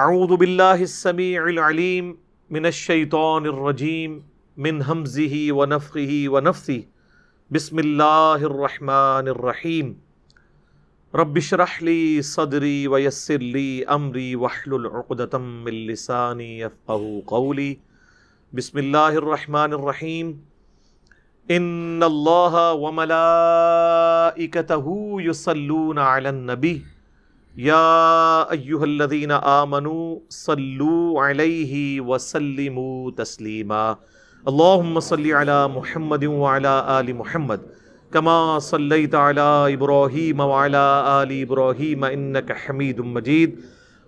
اعوذ باللہ السمیع العلیم من الشیطان الرجیم من حمزه ونفخه ونفثه بسم اللہ الرحمن الرحیم رب اشرح لی صدری ویسر لی امری واحلل عقدۃ من لسانی یفقهوا قولی بسم اللہ الرحمن الرحیم ان اللہ وملائکتہ یصلون علی النبی یا ایوہ الذین آمنوا صلو علیہ وسلموا تسلیما۔ اللہم صلی علی محمد وعلی آل محمد، کما صلیت علی ابراہیم وعلی آل ابراہیم انکا حمید مجید۔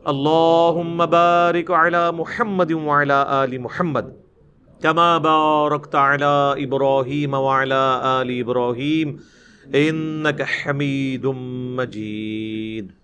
اللہم بارک علی محمد وعلی آل محمد، کما بارکت علی ابراہیم وعلی آل ابراہیم انکا حمید مجید۔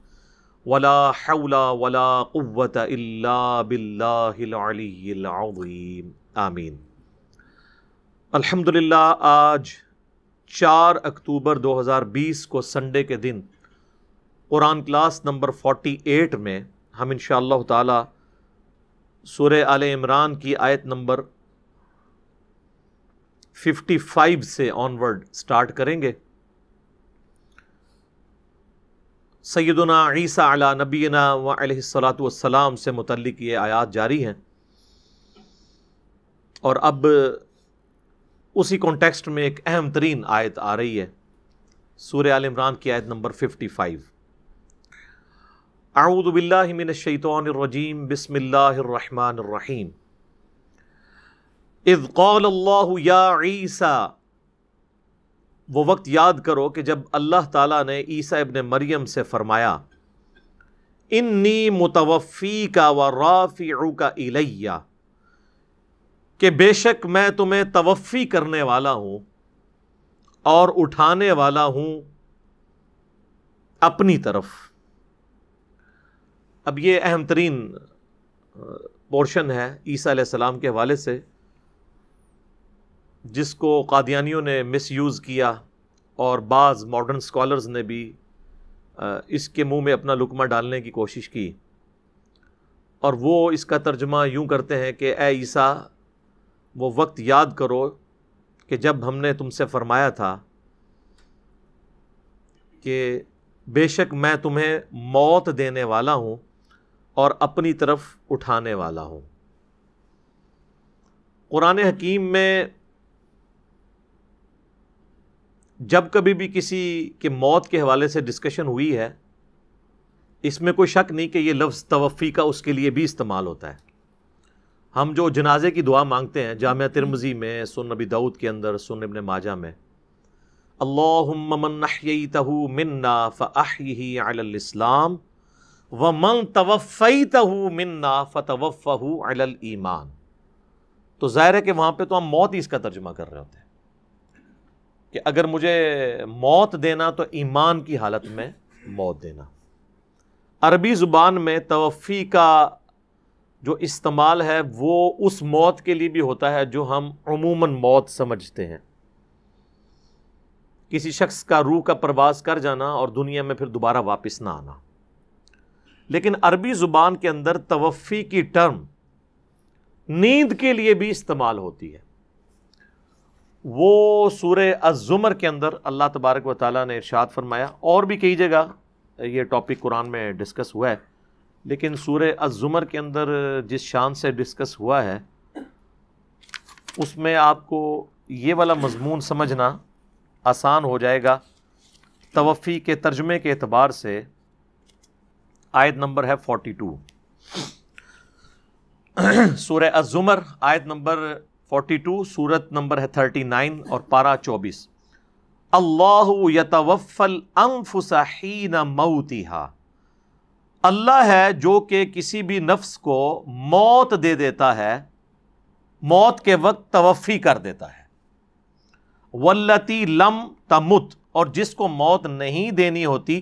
ولا حول ولا قوت الا باللہ العلی العظیم آمین. الحمد للہ آج چار اکتوبر دو ہزار بیس کو سنڈے کے دن Quran class number forty eight میں ہم ان شاء اللہ تعالی سورہ آل عمران کی آیت نمبر ففٹی فائیو سے آن ورڈ اسٹارٹ کریں گے۔ سیدنا عیسیٰ علی نبینا و علیہ السلاۃ والسلام سے متعلق یہ آیات جاری ہیں۔ اور اب اسی کانٹیکسٹ میں ایک اہم ترین آیت آ رہی ہے۔ سورہ عال عمران کی آیت نمبر 55 اعوذ باللہ من الشیطان الرجیم۔ بسم اللہ الرحمن الرحیم۔ اذ قال اللہ یا عیسیٰ وہ وقت یاد کرو کہ جب اللہ تعالیٰ نے عیسیٰ ابن مریم سے فرمایا، انی متوفی کا و رافعو کا الیہ کہ بے شک میں تمہیں توفی کرنے والا ہوں اور اٹھانے والا ہوں اپنی طرف۔ اب یہ اہم ترین پورشن ہے عیسیٰ علیہ السلام کے حوالے سے۔ جس کو قادیانیوں نے مس یوز کیا اور بعض ماڈرن اسکالرز نے بھی اس کے منہ میں اپنا لکمہ ڈالنے کی کوشش کی۔ اور وہ اس کا ترجمہ یوں کرتے ہیں کہ، اے عیسیٰ، وہ وقت یاد کرو کہ جب ہم نے تم سے فرمایا تھا کہ بے شک میں تمہیں موت دینے والا ہوں اور اپنی طرف اٹھانے والا ہوں۔ قرآن حکیم میں جب کبھی بھی کسی کے موت کے حوالے سے ڈسکشن ہوئی ہے، اس میں کوئی شک نہیں کہ یہ لفظ توفی کا اس کے لیے بھی استعمال ہوتا ہے۔ ہم جو جنازے کی دعا مانگتے ہیں، جامعہ ترمزی میں سن نبی دعود کے اندر سن ابن ماجہ میں اللہ من احییتہو منا فاحیہی علی الاسلام ومن توفیتہو منا فتوفہو علی الایمان۔ تو ظاہر ہے کہ وہاں پہ تو ہم موت ہی اس کا ترجمہ کر رہے ہوتے ہیں۔ کہ اگر مجھے موت دینا تو ایمان کی حالت میں موت دینا۔ عربی زبان میں توفی کا جو استعمال ہے وہ اس موت کے لیے بھی ہوتا ہے جو ہم عموماً موت سمجھتے ہیں۔ کسی شخص کا روح کا پرواز کر جانا اور دنیا میں پھر دوبارہ واپس نہ آنا۔ لیکن عربی زبان کے اندر توفی کی ٹرم نیند کے لیے بھی استعمال ہوتی ہے۔ وہ سورہ الزمر کے اندر اللہ تبارک و تعالیٰ نے ارشاد فرمایا، اور بھی کئی جگہ یہ ٹاپک قرآن میں ڈسکس ہوا ہے، لیکن سورہ الزمر کے اندر جس شان سے ڈسکس ہوا ہے، اس میں آپ کو یہ والا مضمون سمجھنا آسان ہو جائے گا۔ توفی کے ترجمے کے اعتبار سے آیت نمبر ہے فورٹی ٹو سورہ الزمر آیت نمبر فورٹی ٹو سورت نمبر ہے تھرٹی نائن اور پارہ چوبیس۔ اللہ یتوفل انفس حین موتیہا اللہ ہے جو کہ کسی بھی نفس کو موت دے دیتا ہے، موت کے وقت توفی کر دیتا ہے۔ ولتی لم تمت، اور جس کو موت نہیں دینی ہوتی،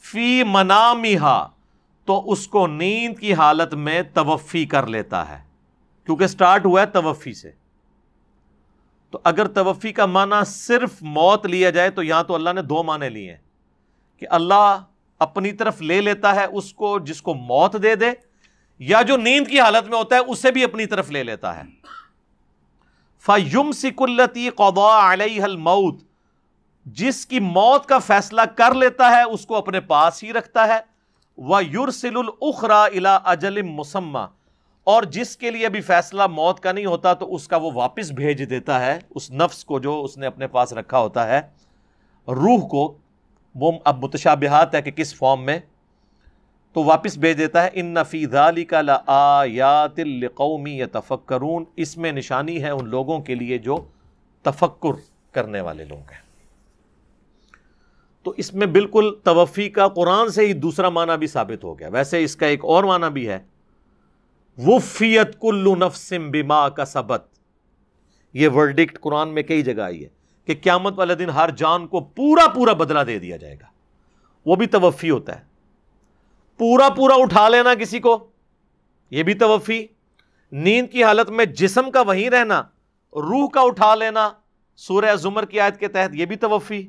فی منامہا تو اس کو نیند کی حالت میں توفی کر لیتا ہے۔ کیونکہ سٹارٹ ہوا ہے توفی سے۔ تو اگر توفی کا معنی صرف موت لیا جائے تو یہاں تو اللہ نے دو معنی لیے ہیں کہ اللہ اپنی طرف لے لیتا ہے اس کو جس کو موت دے دے، یا جو نیند کی حالت میں ہوتا ہے اسے بھی اپنی طرف لے لیتا ہے۔ فیم سکلتی قدا علیہ الموت، جس کی موت کا فیصلہ کر لیتا ہے اس کو اپنے پاس ہی رکھتا ہے۔ وہ یورسل الخرا الا اجل مسمہ اور جس کے لیے بھی فیصلہ موت کا نہیں ہوتا تو اس کا وہ واپس بھیج دیتا ہے، اس نفس کو جو اس نے اپنے پاس رکھا ہوتا ہے، روح کو وہ اب متشابہات ہے کہ کس فارم میں، تو واپس بھیج دیتا ہے ان نفی ذالی کا لآیات القومی یا تفکرون اس میں نشانی ہے ان لوگوں کے لیے جو تفکر کرنے والے لوگ ہیں۔ تو اس میں بالکل توفی کا قرآن سے ہی دوسرا معنی بھی ثابت ہو گیا۔ ویسے اس کا ایک اور معنی بھی ہے وفیت کلو نفسم بما کا سبت یہ ورڈکٹ قرآن میں کئی جگہ آئی ہے کہ قیامت والے دن ہر جان کو پورا پورا بدلہ دے دیا جائے گا۔ وہ بھی توفی ہوتا ہے۔ پورا پورا اٹھا لینا کسی کو، یہ بھی توفی۔ نیند کی حالت میں جسم کا وہیں رہنا، روح کا اٹھا لینا، سورہ زمر کی آیت کے تحت یہ بھی توفی۔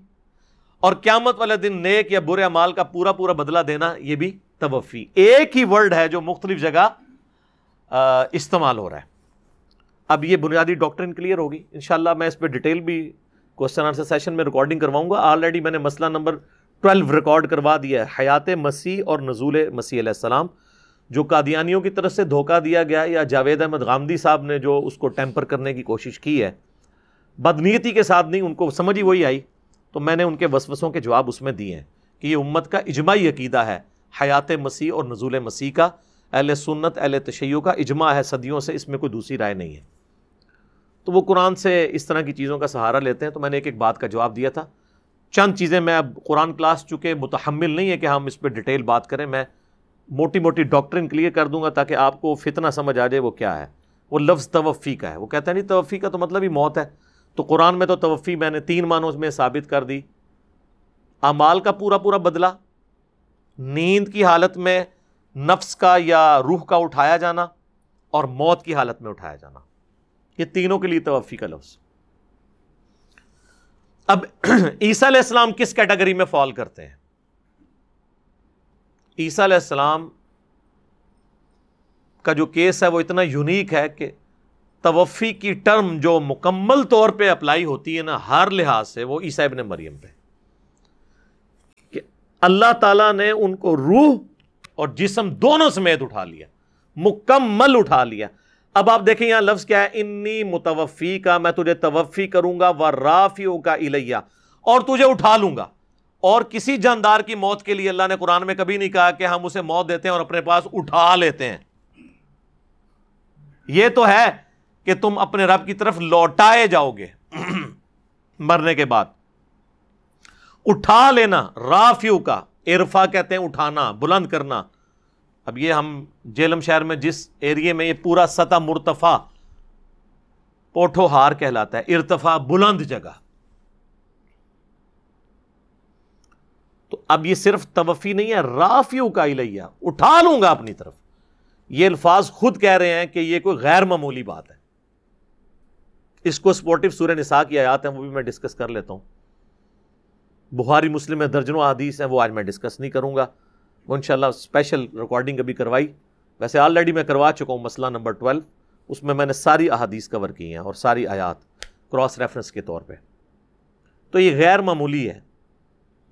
اور قیامت والے دن نیک یا برے مال کا پورا پورا بدلہ دینا، یہ بھی توفی۔ ایک ہی ورڈ ہے جو مختلف جگہ استعمال ہو رہا ہے۔ اب یہ بنیادی ڈاکٹرن کلیئر ہوگی انشاءاللہ میں اس پہ ڈیٹیل بھی کوشچن آنسر سیشن میں ریکارڈنگ کرواؤں گا۔ آلریڈی میں نے مسئلہ نمبر ٹویلو ریکارڈ کروا دیا ہے۔ حیات مسیح اور نزول مسیح علیہ السلام، جو قادیانیوں کی طرف سے دھوکہ دیا گیا یا جاوید احمد غامدی صاحب نے جو اس کو ٹیمپر کرنے کی کوشش کی ہے۔ بدنیتی کے ساتھ نہیں، ان کو سمجھ ہی وہی آئی۔ تو میں نے ان کے وسوسوں کے جواب اس میں دیے ہیں کہ یہ امت کا اجماعی عقیدہ ہے، حیات مسیح اور نزول مسیح کا۔ اہل سنت، اہل تشیع کا اجماع ہے، صدیوں سے اس میں کوئی دوسری رائے نہیں ہے۔ تو وہ قرآن سے اس طرح کی چیزوں کا سہارا لیتے ہیں۔ تو میں نے ایک ایک بات کا جواب دیا تھا۔ چند چیزیں میں اب قرآن کلاس چکے متحمل نہیں ہے کہ ہم اس پہ ڈیٹیل بات کریں، میں موٹی موٹی ڈاکٹرن کلیئر کر دوں گا تاکہ آپ کو فتنہ سمجھ آ جائے وہ کیا ہے۔ وہ لفظ توفی کا ہے۔ وہ کہتا ہے نہیں توفی کا تو مطلب ہی موت ہے۔ تو قرآن میں تو توفی میں نے تین معنوں میں ثابت کر دی۔ امال کا پورا پورا بدلہ، نیند کی حالت میں نفس کا یا روح کا اٹھایا جانا اور موت کی حالت میں اٹھایا جانا۔ یہ تینوں کے لیے توفی کا لفظ۔ اب عیسیٰ علیہ السلام کس کیٹیگری میں فال کرتے ہیں؟ عیسیٰ علیہ السلام کا جو کیس ہے وہ اتنا یونیک ہے کہ توفی کی ٹرم جو مکمل طور پہ اپلائی ہوتی ہے نا، ہر لحاظ سے وہ عیسیٰ ابن مریم پہ۔ کہ اللہ تعالیٰ نے ان کو روح اور جسم دونوں سمیت اٹھا لیا، مکمل اٹھا لیا۔ اب آپ دیکھیں یہاں لفظ کیا ہے؟ انی متوفی کا میں تجھے توفی کروں گا وہ رافیوں کا الیہ، اور تجھے اٹھا لوں گا۔ اور کسی جاندار کی موت کے لیے اللہ نے قرآن میں کبھی نہیں کہا کہ ہم اسے موت دیتے ہیں اور اپنے پاس اٹھا لیتے ہیں۔ یہ تو ہے کہ تم اپنے رب کی طرف لوٹائے جاؤ گے۔ مرنے کے بعد۔ اٹھا لینا رافیو کا ارفا کہتے ہیں اٹھانا، بلند کرنا۔ اب یہ ہم جیلم شہر میں جس ایریے میں یہ پورا سطح مرتفع پوٹھو ہار کہلاتا ہے ارتفا بلند جگہ۔ تو اب یہ صرف توفی نہیں ہے رافیو کا الیا اٹھا لوں گا اپنی طرف۔ یہ الفاظ خود کہہ رہے ہیں کہ یہ کوئی غیر معمولی بات ہے۔ اس کو سپورٹو سورہ نساء کی آیات ہیں، وہ بھی میں ڈسکس کر لیتا ہوں۔ بخاری مسلم میں درجنوں حدیث ہیں، وہ آج میں ڈسکس نہیں کروں گا۔ وہ انشاءاللہ اسپیشل ریکارڈنگ ابھی کروائی۔ ویسے آلریڈی میں کروا چکا ہوں مسئلہ نمبر ٹویلو اس میں میں نے ساری احادیث کور کی ہیں اور ساری آیات کراس ریفرنس کے طور پہ۔ تو یہ غیر معمولی ہے۔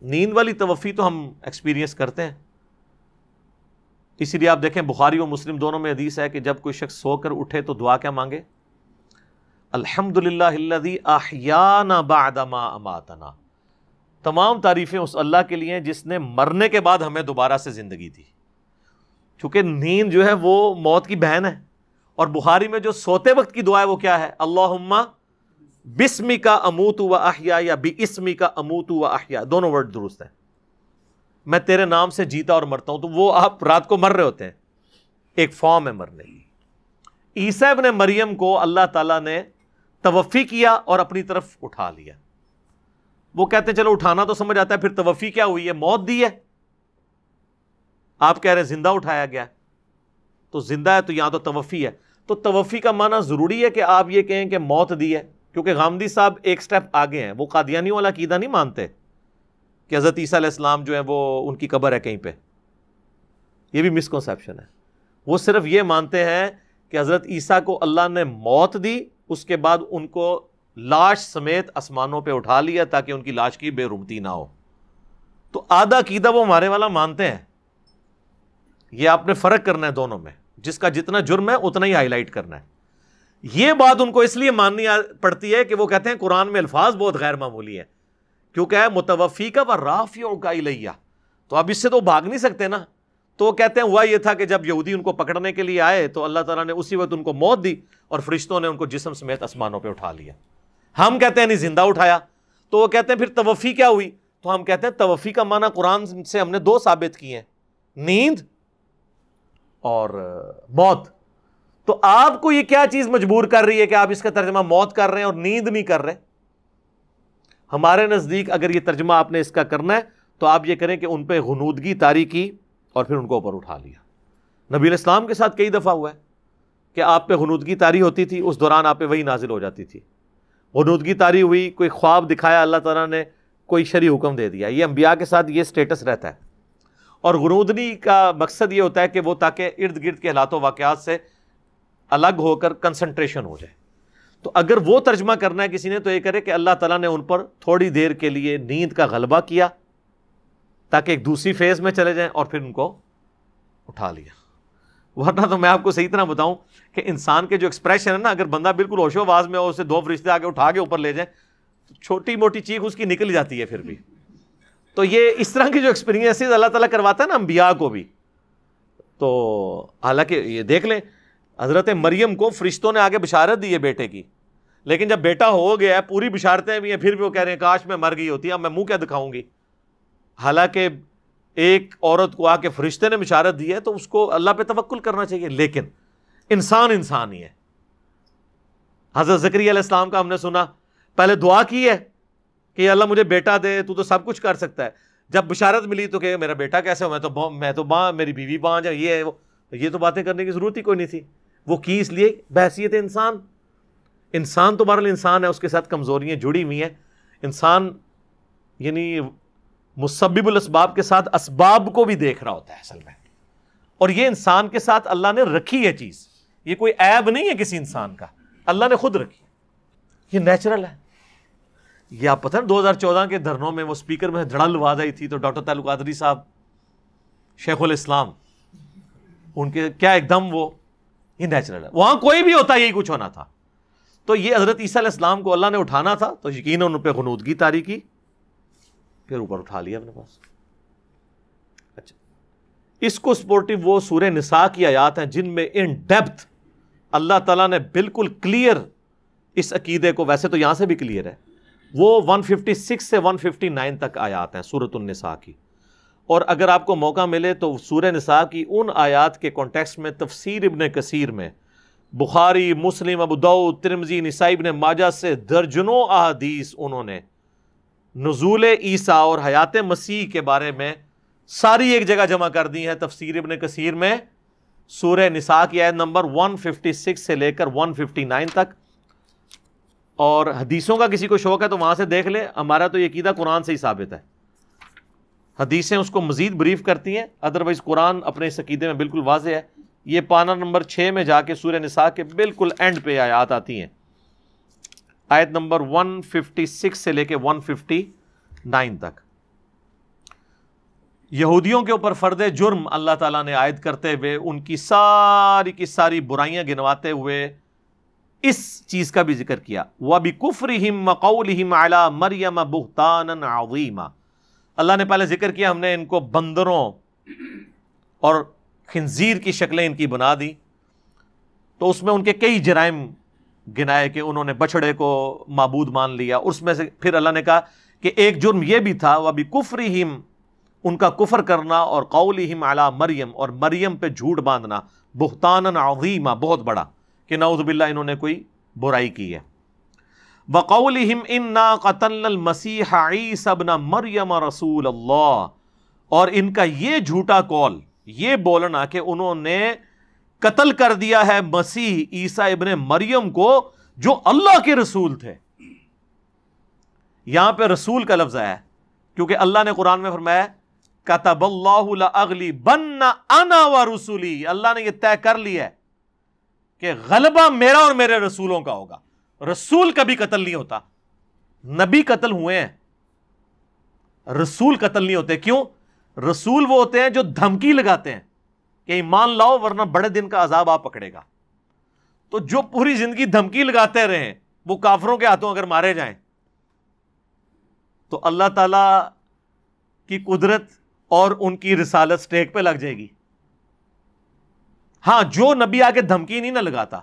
نیند والی توفی تو ہم ایکسپیرینس کرتے ہیں۔ اسی لیے آپ دیکھیں بخاری و مسلم دونوں میں حدیث ہے کہ جب کوئی شخص سو کر اٹھے تو دعا کیا مانگے؟ الحمد للہ اماتنا۔ تمام تعریفیں اس اللہ کے لیے جس نے مرنے کے بعد ہمیں دوبارہ سے زندگی دی۔ چونکہ نیند جو ہے وہ موت کی بہن ہے۔ اور بخاری میں جو سوتے وقت کی دعا ہے وہ کیا ہے؟ اللہ بسمی کا اموت و احیا یا بی اسمی کا اموت و احیا۔ دونوں ورڈ درست ہیں۔ میں تیرے نام سے جیتا اور مرتا ہوں تو وہ آپ رات کو مر رہے ہوتے ہیں۔ ایک فارم ہے مرنے کی۔ عیسیب نے مریم کو اللہ تعالیٰ نے توفی کیا اور اپنی طرف اٹھا لیا۔ وہ کہتے ہیں، چلو اٹھانا تو سمجھ آتا ہے، پھر توفی کیا ہوئی ہے؟ موت دی ہے۔ آپ کہہ رہے ہیں، زندہ اٹھایا گیا۔ تو زندہ ہے تو یہاں تو توفی ہے۔ تو توفی کا معنی ضروری ہے کہ آپ یہ کہیں کہ موت دی ہے، کیونکہ غامدی صاحب ایک سٹیپ آگے ہیں۔ وہ قادیانی والا عقیدہ نہیں مانتے کہ حضرت عیسیٰ علیہ السلام جو ہے وہ ان کی قبر ہے کہیں پہ۔ یہ بھی مسکنسیپشن ہے۔ وہ صرف یہ مانتے ہیں کہ حضرت عیسیٰ کو اللہ نے موت دی، اس کے بعد ان کو لاش سمیت آسمانوں پہ اٹھا لیا تاکہ ان کی لاش کی بے رمتی نہ ہو۔ تو آدھا عقیدہ وہ ہمارے والا مانتے ہیں۔ یہ آپ نے فرق کرنا ہے دونوں میں۔ جس کا جتنا جرم ہے، اتنا ہی ہائی لائٹ کرنا ہے۔ یہ بات ان کو اس لیے ماننی پڑتی ہے کہ وہ کہتے ہیں قرآن میں الفاظ بہت غیر معمولی ہے کیونکہ متوفی کا وہ رافیوں کا لیا تو اب اس سے تو بھاگ نہیں سکتے نا۔ تو وہ کہتے ہیں، ہوا یہ تھا کہ جب یہودی ان کو پکڑنے کے لیے آئے، تو اللہ تعالیٰ نے اسی وقت ان کو موت دی اور فرشتوں نے ان کو جسم سمیت آسمانوں پہ اٹھا لیا۔ ہم کہتے ہیں نہیں، زندہ اٹھایا۔ تو وہ کہتے ہیں، پھر توفی کیا ہوئی؟ تو ہم کہتے ہیں، توفی کا معنی قرآن سے ہم نے دو ثابت کیے ہیں، نیند اور موت۔ تو آپ کو یہ کیا چیز مجبور کر رہی ہے کہ آپ اس کا ترجمہ موت کر رہے ہیں اور نیند نہیں کر رہے؟ ہمارے نزدیک اگر یہ ترجمہ آپ نے اس کا کرنا ہے، تو آپ یہ کریں کہ ان پہ غنودگی تاری کی اور پھر ان کو اوپر اٹھا لیا۔ نبی الاسلام کے ساتھ کئی دفعہ ہوا ہے کہ آپ پہ غنودگی تاری ہوتی تھی، اس دوران آپ پہ وہی نازل ہو جاتی تھی۔ غنودگی تاری ہوئی، کوئی خواب دکھایا، اللہ تعالیٰ نے کوئی شرعی حکم دے دیا۔ یہ انبیاء کے ساتھ یہ سٹیٹس رہتا ہے۔ اور غنودنی کا مقصد یہ ہوتا ہے کہ وہ تاکہ ارد گرد کے حالات و واقعات سے الگ ہو کر کنسنٹریشن ہو جائے۔ تو اگر وہ ترجمہ کرنا ہے کسی نے، تو یہ کرے کہ اللہ تعالیٰ نے ان پر تھوڑی دیر کے لیے نیند کا غلبہ کیا تاکہ ایک دوسری فیز میں چلے جائیں اور پھر ان کو اٹھا لیا۔ ورنہ تو میں آپ کو صحیح طرح بتاؤں کہ انسان کے جو ایکسپریشن ہے نا، اگر بندہ بالکل ہوشو آواز میں ہو، اسے دو فرشتے آگے اٹھا کے اوپر لے جائیں، تو چھوٹی موٹی چیخ اس کی نکل جاتی ہے پھر بھی۔ تو یہ اس طرح کی جو ایکسپیرینس اللہ تعالیٰ کرواتا ہے نا انبیاء کو بھی۔ تو حالانکہ یہ دیکھ لیں، حضرت مریم کو فرشتوں نے آگے بشارت دی ہے بیٹے کی۔ لیکن جب بیٹا ہو گیا ہے پوری بشارتیں بھی ہیں، پھر بھی وہ کہہ رہے ہیں، کاش میں مر گئی ہوتی، اب میں منہ کیا دکھاؤں گی؟ حالانکہ ایک عورت کو آ کے فرشتے نے بشارت دی ہے تو اس کو اللہ پہ توکل کرنا چاہیے، لیکن انسان انسان ہی ہے۔ حضرت ذکری علیہ السلام کا ہم نے سنا، پہلے دعا کی ہے کہ اللہ مجھے بیٹا دے، تو تو سب کچھ کر سکتا ہے۔ جب بشارت ملی تو کہ میرا بیٹا کیسے ہو میں تو میں تو ماں میری بیوی باں جائے یہ ہے وہ یہ تو باتیں کرنے کی ضرورت ہی کوئی نہیں تھی۔ وہ کی اس لیے؟ بحثیت انسان۔ انسان تو بہرحال انسان ہے، اس کے ساتھ کمزوریاں جڑی ہوئی ہیں۔ انسان یعنی مسبب الاسباب کے ساتھ اسباب کو بھی دیکھ رہا ہوتا ہے اصل میں۔ اور یہ انسان کے ساتھ اللہ نے رکھی ہے چیز۔ یہ کوئی عیب نہیں ہے کسی انسان کا۔ اللہ نے خود رکھی۔ یہ نیچرل ہے۔ یہ آپ پتہ دو ہزار چودہ کے دھرنوں میں وہ اسپیکر میں دھڑل آواز آئی تھی تو ڈاکٹر تعلق قادری صاحب، شیخ الاسلام، ان کے کیا ایک دم وہ، یہ نیچرل ہے۔ وہاں کوئی بھی ہوتا، یہی کچھ ہونا تھا۔ تو یہ حضرت عیسیٰ علیہ السلام کو اللہ نے اٹھانا تھا، تو یقیناً ان پہ غنودگی تاری کی پھر اوپر اٹھا لیا اپنے پاس۔ اچھا۔ اس کو سپورٹو وہ سورہ نساء کی آیات ہیں جن میں ان ڈیپتھ اللہ تعالیٰ نے بالکل کلیئر اس عقیدے کو، ویسے تو یہاں سے بھی کلیئر ہے۔ وہ 156 سے 159 تک آیات ہیں سورت النساء کی۔ اور اگر آپ کو موقع ملے تو سورہ نساء کی ان آیات کے کانٹیکس میں تفسیر ابن کثیر میں۔ بخاری، مسلم، ابو دو ترمزی نسائی، ابن ماجہ سے درجنوں احادیث انہوں نے نزول عیسیٰ اور حیات مسیح کے بارے میں ساری ایک جگہ جمع کر دی ہیں۔ تفسیر ابن کثیر میں سورہ نساء کی آیت نمبر 156 سے لے کر 159 تک۔ اور حدیثوں کا کسی کو شوق ہے تو وہاں سے دیکھ لے۔ ہمارا تو یہ عقیدہ قرآن سے ہی ثابت ہے۔ حدیثیں اس کو مزید بریف کرتی ہیں۔ ادروائز قرآن اپنے اس عقیدے میں بالکل واضح ہے۔ یہ پانا نمبر چھ میں جا کے سورہ نساء کے بالکل اینڈ پہ آیات آتی ہیں۔ آیت نمبر 156 سے لے کے 159 تک۔ یہودیوں کے اوپر فرد جرم اللہ تعالیٰ نے عائد کرتے ہوئے، ان کی ساری کی ساری برائیاں گنواتے ہوئے اس چیز کا بھی ذکر کیا۔ وہ بھی کفر مریم بہتان اللہ نے پہلے ذکر کیا، ہم نے ان کو بندروں اور خنزیر کی شکلیں ان کی بنا دی تو اس میں ان کے کئی جرائم گنائے کہ انہوں نے بچڑے کو معبود مان لیا۔ اس میں سے پھر اللہ نے کہا کہ ایک جرم یہ بھی تھا وہ ابھی کفری ان کا کفر کرنا اور قول اعلیٰ مریم اور مریم پہ جھوٹ باندھنا بہتان عظیمہ، بہت بڑا کہ نعوذ باللہ انہوں نے کوئی برائی کی ہے۔ بقول انا قتل المسیح عیسی ابن مریم رسول اللہ اور ان کا یہ جھوٹا کال یہ بولنا کہ انہوں نے قتل کر دیا ہے مسیح عیسیٰ ابن مریم کو، جو اللہ کے رسول تھے۔ یہاں پہ رسول کا لفظ ہے، کیونکہ اللہ نے قرآن میں فرمایا کتب اللہ اگلی بن انا و رسولی اللہ نے یہ طے کر لیا ہے کہ غلبہ میرا اور میرے رسولوں کا ہوگا۔ رسول کبھی قتل نہیں ہوتا۔ نبی قتل ہوئے ہیں۔ رسول قتل نہیں ہوتے۔ کیوں؟ رسول وہ ہوتے ہیں جو دھمکی لگاتے ہیں۔ کہ ایمان لاؤ ورنہ بڑے دن کا عذاب آپ پکڑے گا۔ تو جو پوری زندگی دھمکی لگاتے رہے، وہ کافروں کے ہاتھوں اگر مارے جائیں، تو اللہ تعالی کی قدرت اور ان کی رسالت سٹیک پہ لگ جائے گی۔ ہاں جو نبی آگے دھمکی نہیں نہ لگاتا،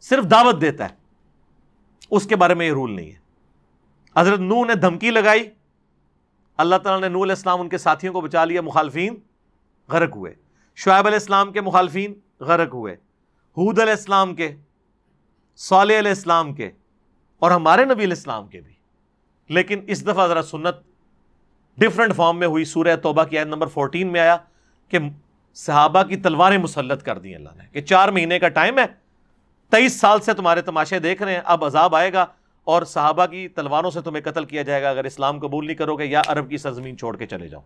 صرف دعوت دیتا ہے، اس کے بارے میں یہ رول نہیں ہے۔ حضرت نو نے دھمکی لگائی، اللہ تعالیٰ نے نو علیہ السلام ان کے ساتھیوں کو بچا لیا، مخالفین غرق ہوئے۔ شعیب علیہ السلام کے مخالفین غرق ہوئے حود علیہ السلام کے، صالح علیہ السلام کے اور ہمارے نبی علیہ السلام کے بھی۔ لیکن اس دفعہ ذرا سنت ڈفرنٹ فارم میں ہوئی، سورہ توبہ کی آیت نمبر فورٹین میں آیا کہ صحابہ کی تلواریں مسلط کر دی اللہ نے کہ چار مہینے کا ٹائم ہے، تیئیس سال سے تمہارے تماشے دیکھ رہے ہیں، اب عذاب آئے گا اور صحابہ کی تلواروں سے تمہیں قتل کیا جائے گا۔ اگر اسلام قبول نہیں کرو گے یا عرب کی سرزمین چھوڑ کے چلے جاؤ،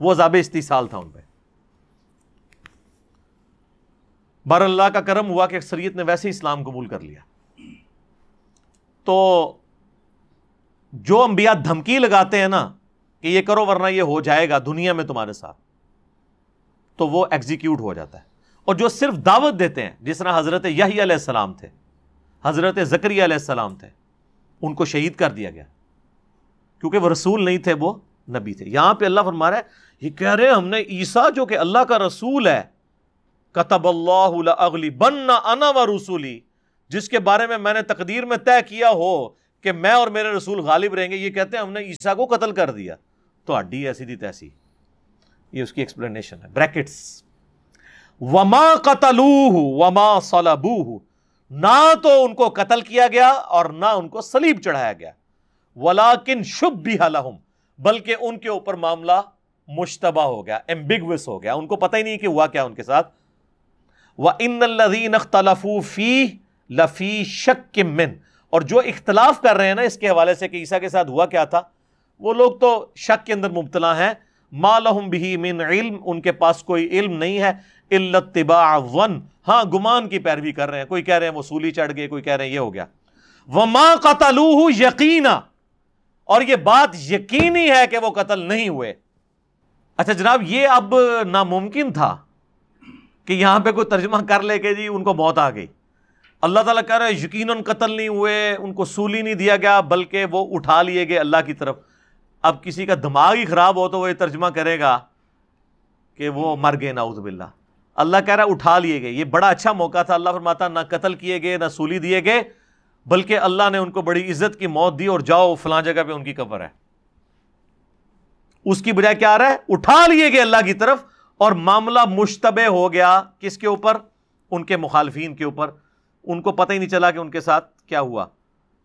وہ عذاب استی سال تھا ان پہ۔ بار اللہ کا کرم ہوا کہ اکثریت نے ویسے اسلام قبول کر لیا۔ تو جو انبیاء دھمکی لگاتے ہیں نا کہ یہ کرو ورنہ یہ ہو جائے گا دنیا میں تمہارے ساتھ، تو وہ ایگزیکیوٹ ہو جاتا ہے۔ اور جو صرف دعوت دیتے ہیں، جس طرح حضرت یہی علیہ السلام تھے، حضرت زکری علیہ السلام تھے، ان کو شہید کر دیا گیا۔ کیونکہ وہ رسول نہیں تھے، وہ نبی تھے۔ یہاں پہ اللہ فرما رہا ہے، یہ کہہ رہے ہم نے عیسا جو کہ اللہ کا رسول ہے کتب اللہ اگلی انا و رسولی، جس کے بارے میں میں نے تقدیر میں طے کیا ہو کہ میں اور میرے رسول غالب رہیں گے، یہ کہتے ہیں ہم نے عیسا کو قتل کر دیا۔ تو ہڈی ایسی تھی تیسی یہ اس کی ایکسپلینیشن ہے بریکٹس وما قتل وما صلبوہ نہ تو ان کو قتل کیا گیا اور نہ ان کو سلیب چڑھایا گیا۔ ولاکن شب بھی حلحم بلکہ ان کے اوپر معاملہ مشتبہ ہو گیا ایمبیگوس ہو گیا۔ ان کو پتہ ہی نہیں کہ ہوا کیا ان کے ساتھ۔ وہ ان الدین فی لفی شک من۔ اور جو اختلاف کر رہے ہیں نا اس کے حوالے سے کہ عیسیٰ کے ساتھ ہوا کیا تھا، وہ لوگ تو شک کے اندر مبتلا ہیں۔ مالحم بھی من علم، ان کے پاس کوئی علم نہیں ہے۔ التباع ون ہاں گمان کی پیروی کر رہے ہیں۔ کوئی کہہ رہے ہیں وہ سولی چڑھ گئے، کوئی کہہ رہے ہیں یہ ہو گیا۔ وما قتلوہ یقینا اور یہ بات یقینی ہے کہ وہ قتل نہیں ہوئے۔ اچھا جناب، یہ اب ناممکن تھا۔ کہ یہاں پہ کوئی ترجمہ کر لے کے جی ان کو موت آ گئی۔ اللہ تعالیٰ کہہ رہے یقیناً قتل نہیں ہوئے، ان کو سولی نہیں دیا گیا، بلکہ وہ اٹھا لیے گئے اللہ کی طرف۔ اب کسی کا دماغ ہی خراب ہو تو وہ یہ ترجمہ کرے گا کہ وہ مر گئے ناؤز باللہ۔ اللہ کہہ رہا اٹھا لیے گئے۔ یہ بڑا اچھا موقع تھا، اللہ فرماتا، نہ قتل کیے گئے، نہ سولی دیے گئے، بلکہ اللہ نے ان کو بڑی عزت کی موت دی اور جاؤ، فلاں جگہ پہ ان کی قبر ہے۔ اس کی بجائے کیا آ رہا ہے؟ اٹھا لیے گئے اللہ کی طرف۔ اور معاملہ مشتبہ ہو گیا کس کے اوپر؟ ان کے مخالفین کے اوپر۔ ان کو پتہ ہی نہیں چلا کہ ان کے ساتھ کیا ہوا۔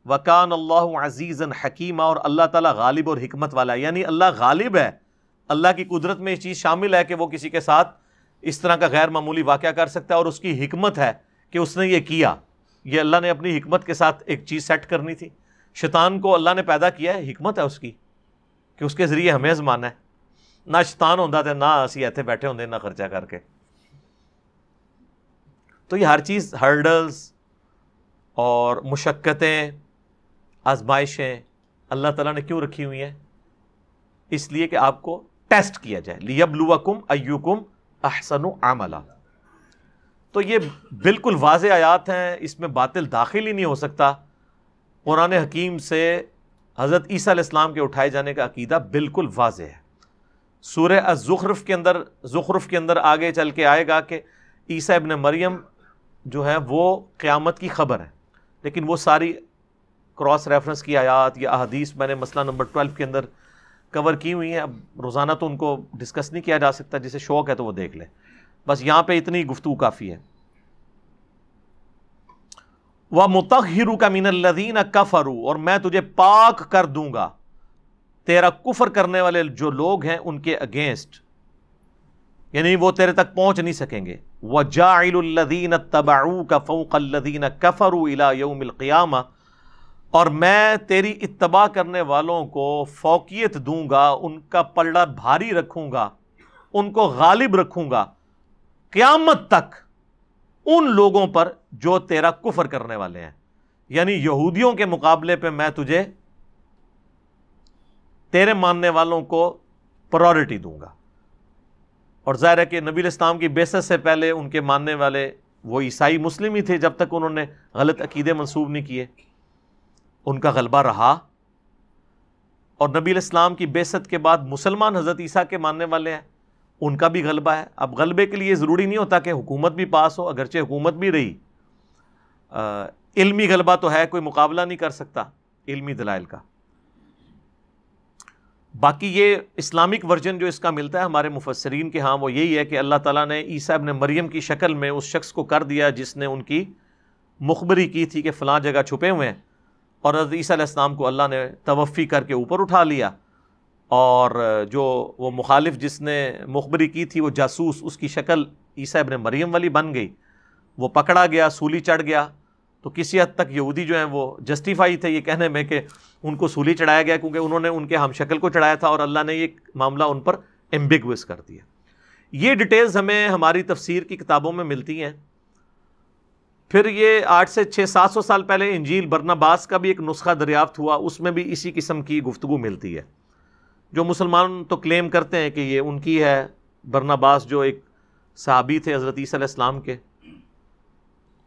وکان اللہ عزیز حکیمہ اور اللہ تعالیٰ غالب اور حکمت والا ہے۔ یعنی اللہ غالب ہے۔ اللہ کی قدرت میں یہ چیز شامل ہے کہ وہ کسی کے ساتھ اس طرح کا غیر معمولی واقعہ کر سکتا ہے اور اس کی حکمت ہے کہ اس نے یہ کیا۔ یہ اللہ نے اپنی حکمت کے ساتھ ایک چیز سیٹ کرنی تھی۔ شیطان کو اللہ نے پیدا کیا ہے، حکمت ہے اس کی کہ اس کے ذریعے ہمیں زمانا ہے۔ نہ شیطان ہوتا تھا نہ اسی ایتھے بیٹھے ہوں نہ خرچہ کر کے تو یہ ہر چیز ہرڈلز اور مشقتیں آزمائشیں اللہ تعالیٰ نے کیوں رکھی ہوئی ہیں اس لیے کہ آپ کو ٹیسٹ کیا جائے لیب لو کم ایو کم احسن و تو یہ بالکل واضح آیات ہیں اس میں باطل داخل ہی نہیں ہو سکتا قرآن حکیم سے حضرت عیسیٰ علیہ السلام کے اٹھائے جانے کا عقیدہ بالکل واضح ہے سورہ الزخرف کے اندر، زخرف کے اندر آگے چل کے آئے گا کہ عیسیٰ ابن مریم جو ہے وہ قیامت کی خبر ہے۔ لیکن وہ ساری کراس ریفرنس کی آیات یا احادیث میں نے مسئلہ نمبر ٹویلو کے اندر کور کی ہوئی ہیں۔ اب روزانہ تو ان کو ڈسکس نہیں کیا جا سکتا، جسے شوق ہے تو وہ دیکھ لے بس یہاں پہ اتنی گفتگو کافی ہے۔ وہ متحر کا مین الدین کفرو اور میں تجھے پاک کر دوں گا۔ تیرا کفر کرنے والے جو لوگ ہیں ان کے اگینسٹ یعنی وہ تیرے تک پہنچ نہیں سکیں گے۔ وہ جا الدین تباؤ کا فوق الدین کفرو الا یوم القیامہ اور میں تیری اتباع کرنے والوں کو فوقیت دوں گا، ان کا پلڑا بھاری رکھوں گا، ان کو غالب رکھوں گا۔ قیامت تک ان لوگوں پر جو تیرا کفر کرنے والے ہیں یعنی یہودیوں کے مقابلے پہ میں تجھے تیرے ماننے والوں کو پرورٹی دوں گا۔ اور ظاہر ہے کہ نبی الاسلام کی بیست سے پہلے ان کے ماننے والے وہ عیسائی مسلم ہی تھے جب تک انہوں نے غلط عقیدے منسوب نہیں کیے۔ ان کا غلبہ رہا۔ اور نبی الاسلام کی بیست کے بعد مسلمان حضرت عیسیٰ کے ماننے والے ہیں۔ ان کا بھی غلبہ ہے۔ اب غلبے کے لیے ضروری نہیں ہوتا کہ حکومت بھی پاس ہو، اگرچہ حکومت بھی رہی۔ علمی غلبہ تو ہے، کوئی مقابلہ نہیں کر سکتا، علمی دلائل کا۔ باقی یہ اسلامک ورژن جو اس کا ملتا ہے ہمارے مفسرین کے ہاں وہ یہی ہے کہ اللہ تعالیٰ نے عیسیٰ ابن مریم کی شکل میں اس شخص کو کر دیا جس نے ان کی مخبری کی تھی کہ فلاں جگہ چھپے ہوئے ہیں۔ اور حضرت عیسیٰ علیہ السلام کو اللہ نے توفی کر کے اوپر اٹھا لیا۔ اور جو وہ مخالف جس نے مخبری کی تھی، وہ جاسوس، اس کی شکل عیسیٰ ابن مریم والی بن گئی۔ وہ پکڑا گیا، سولی چڑھ گیا۔ تو کسی حد تک یہودی جو ہیں وہ جسٹیفائی تھے یہ کہنے میں کہ ان کو سولی چڑھایا گیا کیونکہ انہوں نے ان کے ہم شکل کو چڑھایا تھا اور اللہ نے یہ معاملہ ان پر ایمبیگوس کر دیا۔ یہ ڈیٹیلز ہمیں ہماری تفسیر کی کتابوں میں ملتی ہیں۔ پھر یہ آٹھ سے چھ، سات سو سال پہلے انجیل برناباس کا بھی ایک نسخہ دریافت ہوا، اس میں بھی اسی قسم کی گفتگو ملتی ہے۔ جو مسلمان تو کلیم کرتے ہیں کہ یہ ان کی ہے، برناباس جو ایک صحابی تھے حضرت عیسی علیہ السلام کے۔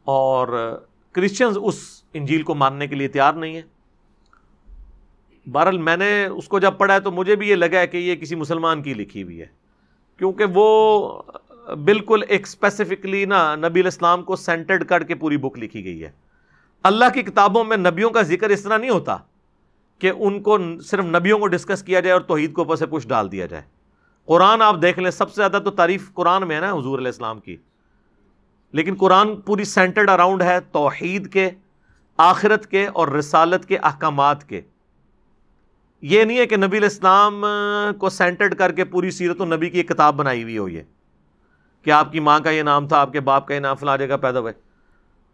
اور کرسچنز اس انجیل کو ماننے کے لیے تیار نہیں ہے بہرحال میں نے اس کو جب پڑھا ہے تو مجھے بھی یہ لگا ہے کہ یہ کسی مسلمان کی لکھی ہوئی ہے۔ کیونکہ وہ بالکل ایک اسپیسیفکلی نا نبی الاسلام کو سینٹرڈ کر کے پوری بک لکھی گئی ہے۔ اللہ کی کتابوں میں نبیوں کا ذکر اس طرح نہیں ہوتا کہ ان کو صرف نبیوں کو ڈسکس کیا جائے اور توحید کو اوپر سے ڈال دیا جائے۔ قرآن آپ دیکھ لیں، سب سے زیادہ تو تعریف قرآن میں ہے نا حضور علیہ السلام کی۔ لیکن قرآن پوری سینٹرڈ اراؤنڈ ہے توحید کے، آخرت کے اور رسالت کے، احکامات کے۔ یہ نہیں ہے کہ نبی الاسلام کو سینٹرڈ کر کے پوری سیرت و نبی کی ایک کتاب بنائی ہوئی ہو یہ، کہ آپ کی ماں کا یہ نام تھا، آپ کے باپ کا یہ نام، فلاں جگہ پیدا ہوئے۔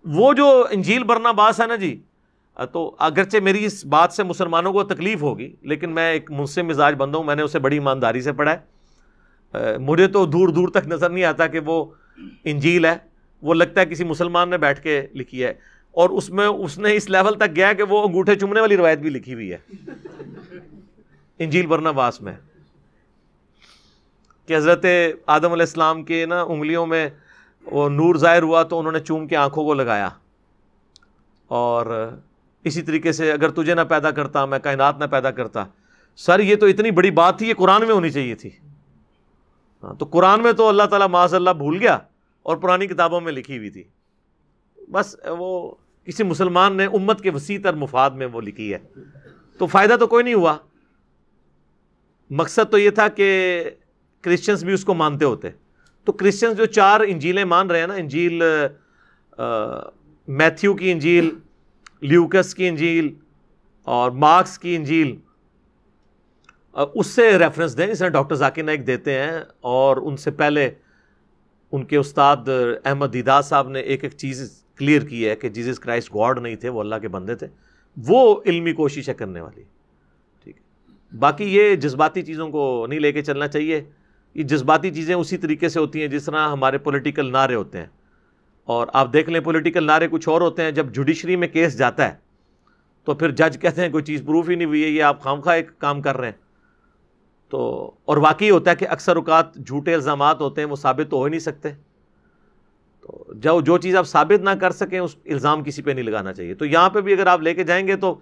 وہ جو انجیل برنا باس ہے نا جی تو اگرچہ میری اس بات سے مسلمانوں کو تکلیف ہوگی، لیکن میں ایک مجھ سے مزاج بندہ ہوں، میں نے اسے بڑی ایمانداری سے پڑھا ہے۔ مجھے تو دور دور تک نظر نہیں آتا کہ وہ انجیل ہے۔ وہ لگتا ہے کسی مسلمان نے بیٹھ کے لکھی ہے اور اس میں اس نے اس لیول تک گیا کہ وہ انگوٹھے چومنے والی روایت بھی لکھی ہوئی ہے۔ انجیل برنا باس میں۔ کہ حضرت آدم علیہ السلام کے نا انگلیوں میں وہ نور ظاہر ہوا تو انہوں نے چوم کے آنکھوں کو لگایا۔ اور اسی طریقے سے اگر تجھے نہ پیدا کرتا، میں کائنات نہ پیدا کرتا۔ سر، یہ تو اتنی بڑی بات تھی، یہ قرآن میں ہونی چاہیے تھی۔ ہاں تو قرآن میں تو اللہ تعالیٰ معاذ اللہ بھول گیا۔ اور پرانی کتابوں میں لکھی ہوئی تھی۔ بس وہ کسی مسلمان نے امت کے وسیع تر مفاد میں وہ لکھی ہے۔ تو فائدہ تو کوئی نہیں ہوا۔ مقصد تو یہ تھا کہ کرسچنس بھی اس کو مانتے ہوتے۔ تو کرسچنس جو چار انجیلیں مان رہے ہیں نا، انجیل میتھیو کی انجیل، لیوکس کی انجیل اور مارکس کی انجیل اس سے ریفرنس دیں۔ جس ڈاکٹر ذاکر نائک دیتے ہیں اور ان سے پہلے ان کے استاد احمد دیدا صاحب نے ایک ایک چیز کلیئر کی ہے کہ جیزس کرائسٹ گاڈ نہیں تھے، وہ اللہ کے بندے تھے، وہ علمی کوشش ہے کرنے والی۔ ٹھیک ہے۔ باقی یہ جذباتی چیزوں کو نہیں لے کے چلنا چاہیے۔ یہ جذباتی چیزیں اسی طریقے سے ہوتی ہیں جس طرح ہمارے پولیٹیکل نعرے ہوتے ہیں۔ اور آپ دیکھ لیں پولیٹیکل نعرے کچھ اور ہوتے ہیں۔ جب جوڈیشری میں کیس جاتا ہے، تو پھر جج کہتے ہیں کوئی چیز پروف ہی نہیں ہوئی ہے، یہ آپ خام خواہ ایک کام کر رہے ہیں۔ تو اور واقعی ہوتا ہے کہ اکثر اوقات جھوٹے الزامات ہوتے ہیں، وہ ثابت تو ہو ہی نہیں سکتے۔ تو جو جو چیز آپ ثابت نہ کر سکیں، اس الزام کسی پہ نہیں لگانا چاہیے۔ تو یہاں پہ بھی اگر آپ لے کے جائیں گے تو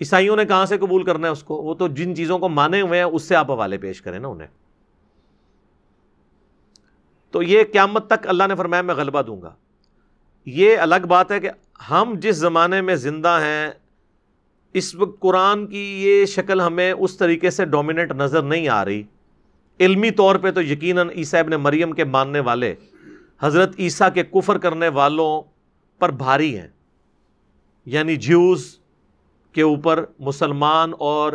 عیسائیوں نے کہاں سے قبول کرنا ہے اس کو؟ وہ تو جن چیزوں کو مانے ہوئے ہیں، اس سے آپ حوالے پیش کریں نا انہیں۔ تو یہ قیامت تک اللہ نے فرمایا، میں غلبہ دوں گا۔ یہ الگ بات ہے کہ ہم جس زمانے میں زندہ ہیں اس وقت قرآن کی یہ شکل ہمیں اس طریقے سے ڈومیننٹ نظر نہیں آ رہی۔ علمی طور پہ تو یقیناً عیسیٰ ابن مریم کے ماننے والے، حضرت عیسیٰ کے کفر کرنے والوں پر بھاری ہیں۔ یعنی جیوز کے اوپر مسلمان اور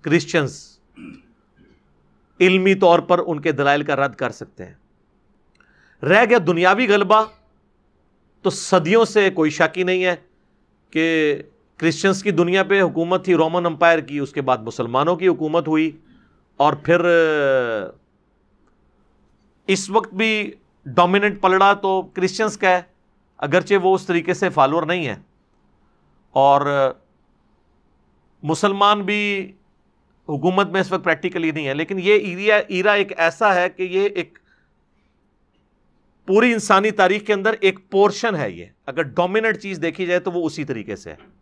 کرسچنس علمی طور پر ان کے دلائل کا رد کر سکتے ہیں۔ رہ گیا دنیاوی غلبہ، تو صدیوں سے کوئی شاکی نہیں ہے کہ کرسچنس کی دنیا پہ حکومت تھی رومن امپائر کی، اس کے بعد مسلمانوں کی حکومت ہوئی۔ اور پھر اس وقت بھی ڈومیننٹ پلڑا تو کرسچنس کا ہے، اگرچہ وہ اس طریقے سے فالوور نہیں ہے اور مسلمان بھی حکومت میں اس وقت پریکٹیکلی نہیں ہے لیکن یہ ایریا، ایرا ایک ایسا ہے کہ یہ ایک پوری انسانی تاریخ کے اندر ایک پورشن ہے یہ۔ اگر ڈومیننٹ چیز دیکھی جائے تو وہ اسی طریقے سے ہے۔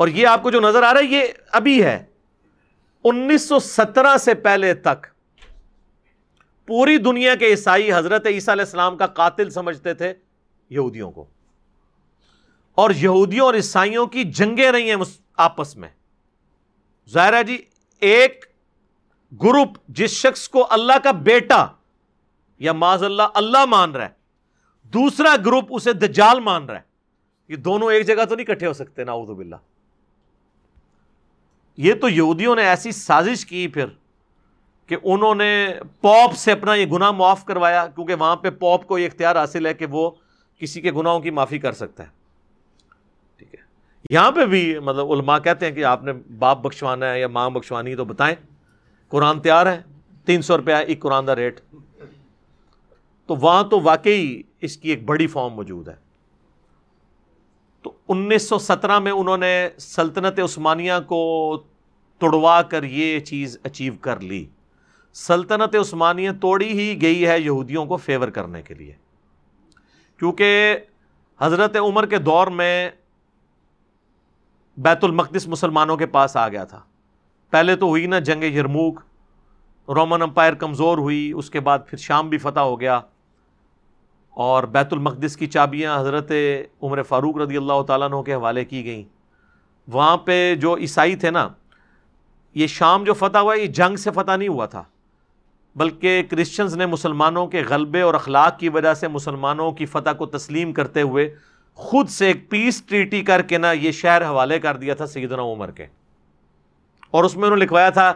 اور یہ آپ کو جو نظر آ رہا ہے، یہ ابھی ہے۔ انیس سو سترہ سے پہلے تک پوری دنیا کے عیسائی حضرت عیسیٰ علیہ السلام کا قاتل سمجھتے تھے یہودیوں کو۔ اور یہودیوں اور عیسائیوں کی جنگیں رہی ہیں آپس میں۔ ظاہر ہے جی ایک گروپ جس شخص کو اللہ کا بیٹا یا معذ اللہ اللہ مان رہا ہے، دوسرا گروپ اسے دجال مان رہا ہے۔ یہ دونوں ایک جگہ تو نہیں کٹھے ہو سکتے نا باللہ۔ یہ تو یہودیوں نے ایسی سازش کی پھر کہ انہوں نے پوپ سے اپنا یہ گناہ معاف کروایا، کیونکہ وہاں پہ پوپ کو یہ اختیار حاصل ہے کہ وہ کسی کے گناہوں کی معافی کر سکتا ہے۔ ٹھیک ہے۔ یہاں پہ بھی مطلب علماء کہتے ہیں کہ آپ نے باپ بخشوانا ہے یا ماں بخشوانی تو بتائیں۔ قرآن تیار ہے، تین سو روپیہ ایک قرآن کا ریٹ۔ تو وہاں تو واقعی اس کی ایک بڑی فارم موجود ہے۔ انیس سو سترہ میں انہوں نے سلطنت عثمانیہ کو توڑوا کر یہ چیز اچیو کر لی۔ سلطنت عثمانیہ توڑی ہی گئی ہے یہودیوں کو فیور کرنے کے لیے۔ کیونکہ حضرت عمر کے دور میں بیت المقدس مسلمانوں کے پاس آ گیا تھا۔ پہلے تو ہوئی نا جنگ یرموک رومن امپائر کمزور ہوئی، اس کے بعد پھر شام بھی فتح ہو گیا۔ اور بیت المقدس کی چابیاں حضرت عمر فاروق رضی اللہ تعالیٰ عنہ کے حوالے کی گئیں۔ وہاں پہ جو عیسائی تھے نا، یہ شام جو فتح ہوا، یہ جنگ سے فتح نہیں ہوا تھا، بلکہ کرسچنز نے مسلمانوں کے غلبے اور اخلاق کی وجہ سے مسلمانوں کی فتح کو تسلیم کرتے ہوئے خود سے ایک پیس ٹریٹی کر کے نا یہ شہر حوالے کر دیا تھا سیدنا عمر کے۔ اور اس میں انہوں نے لکھوایا تھا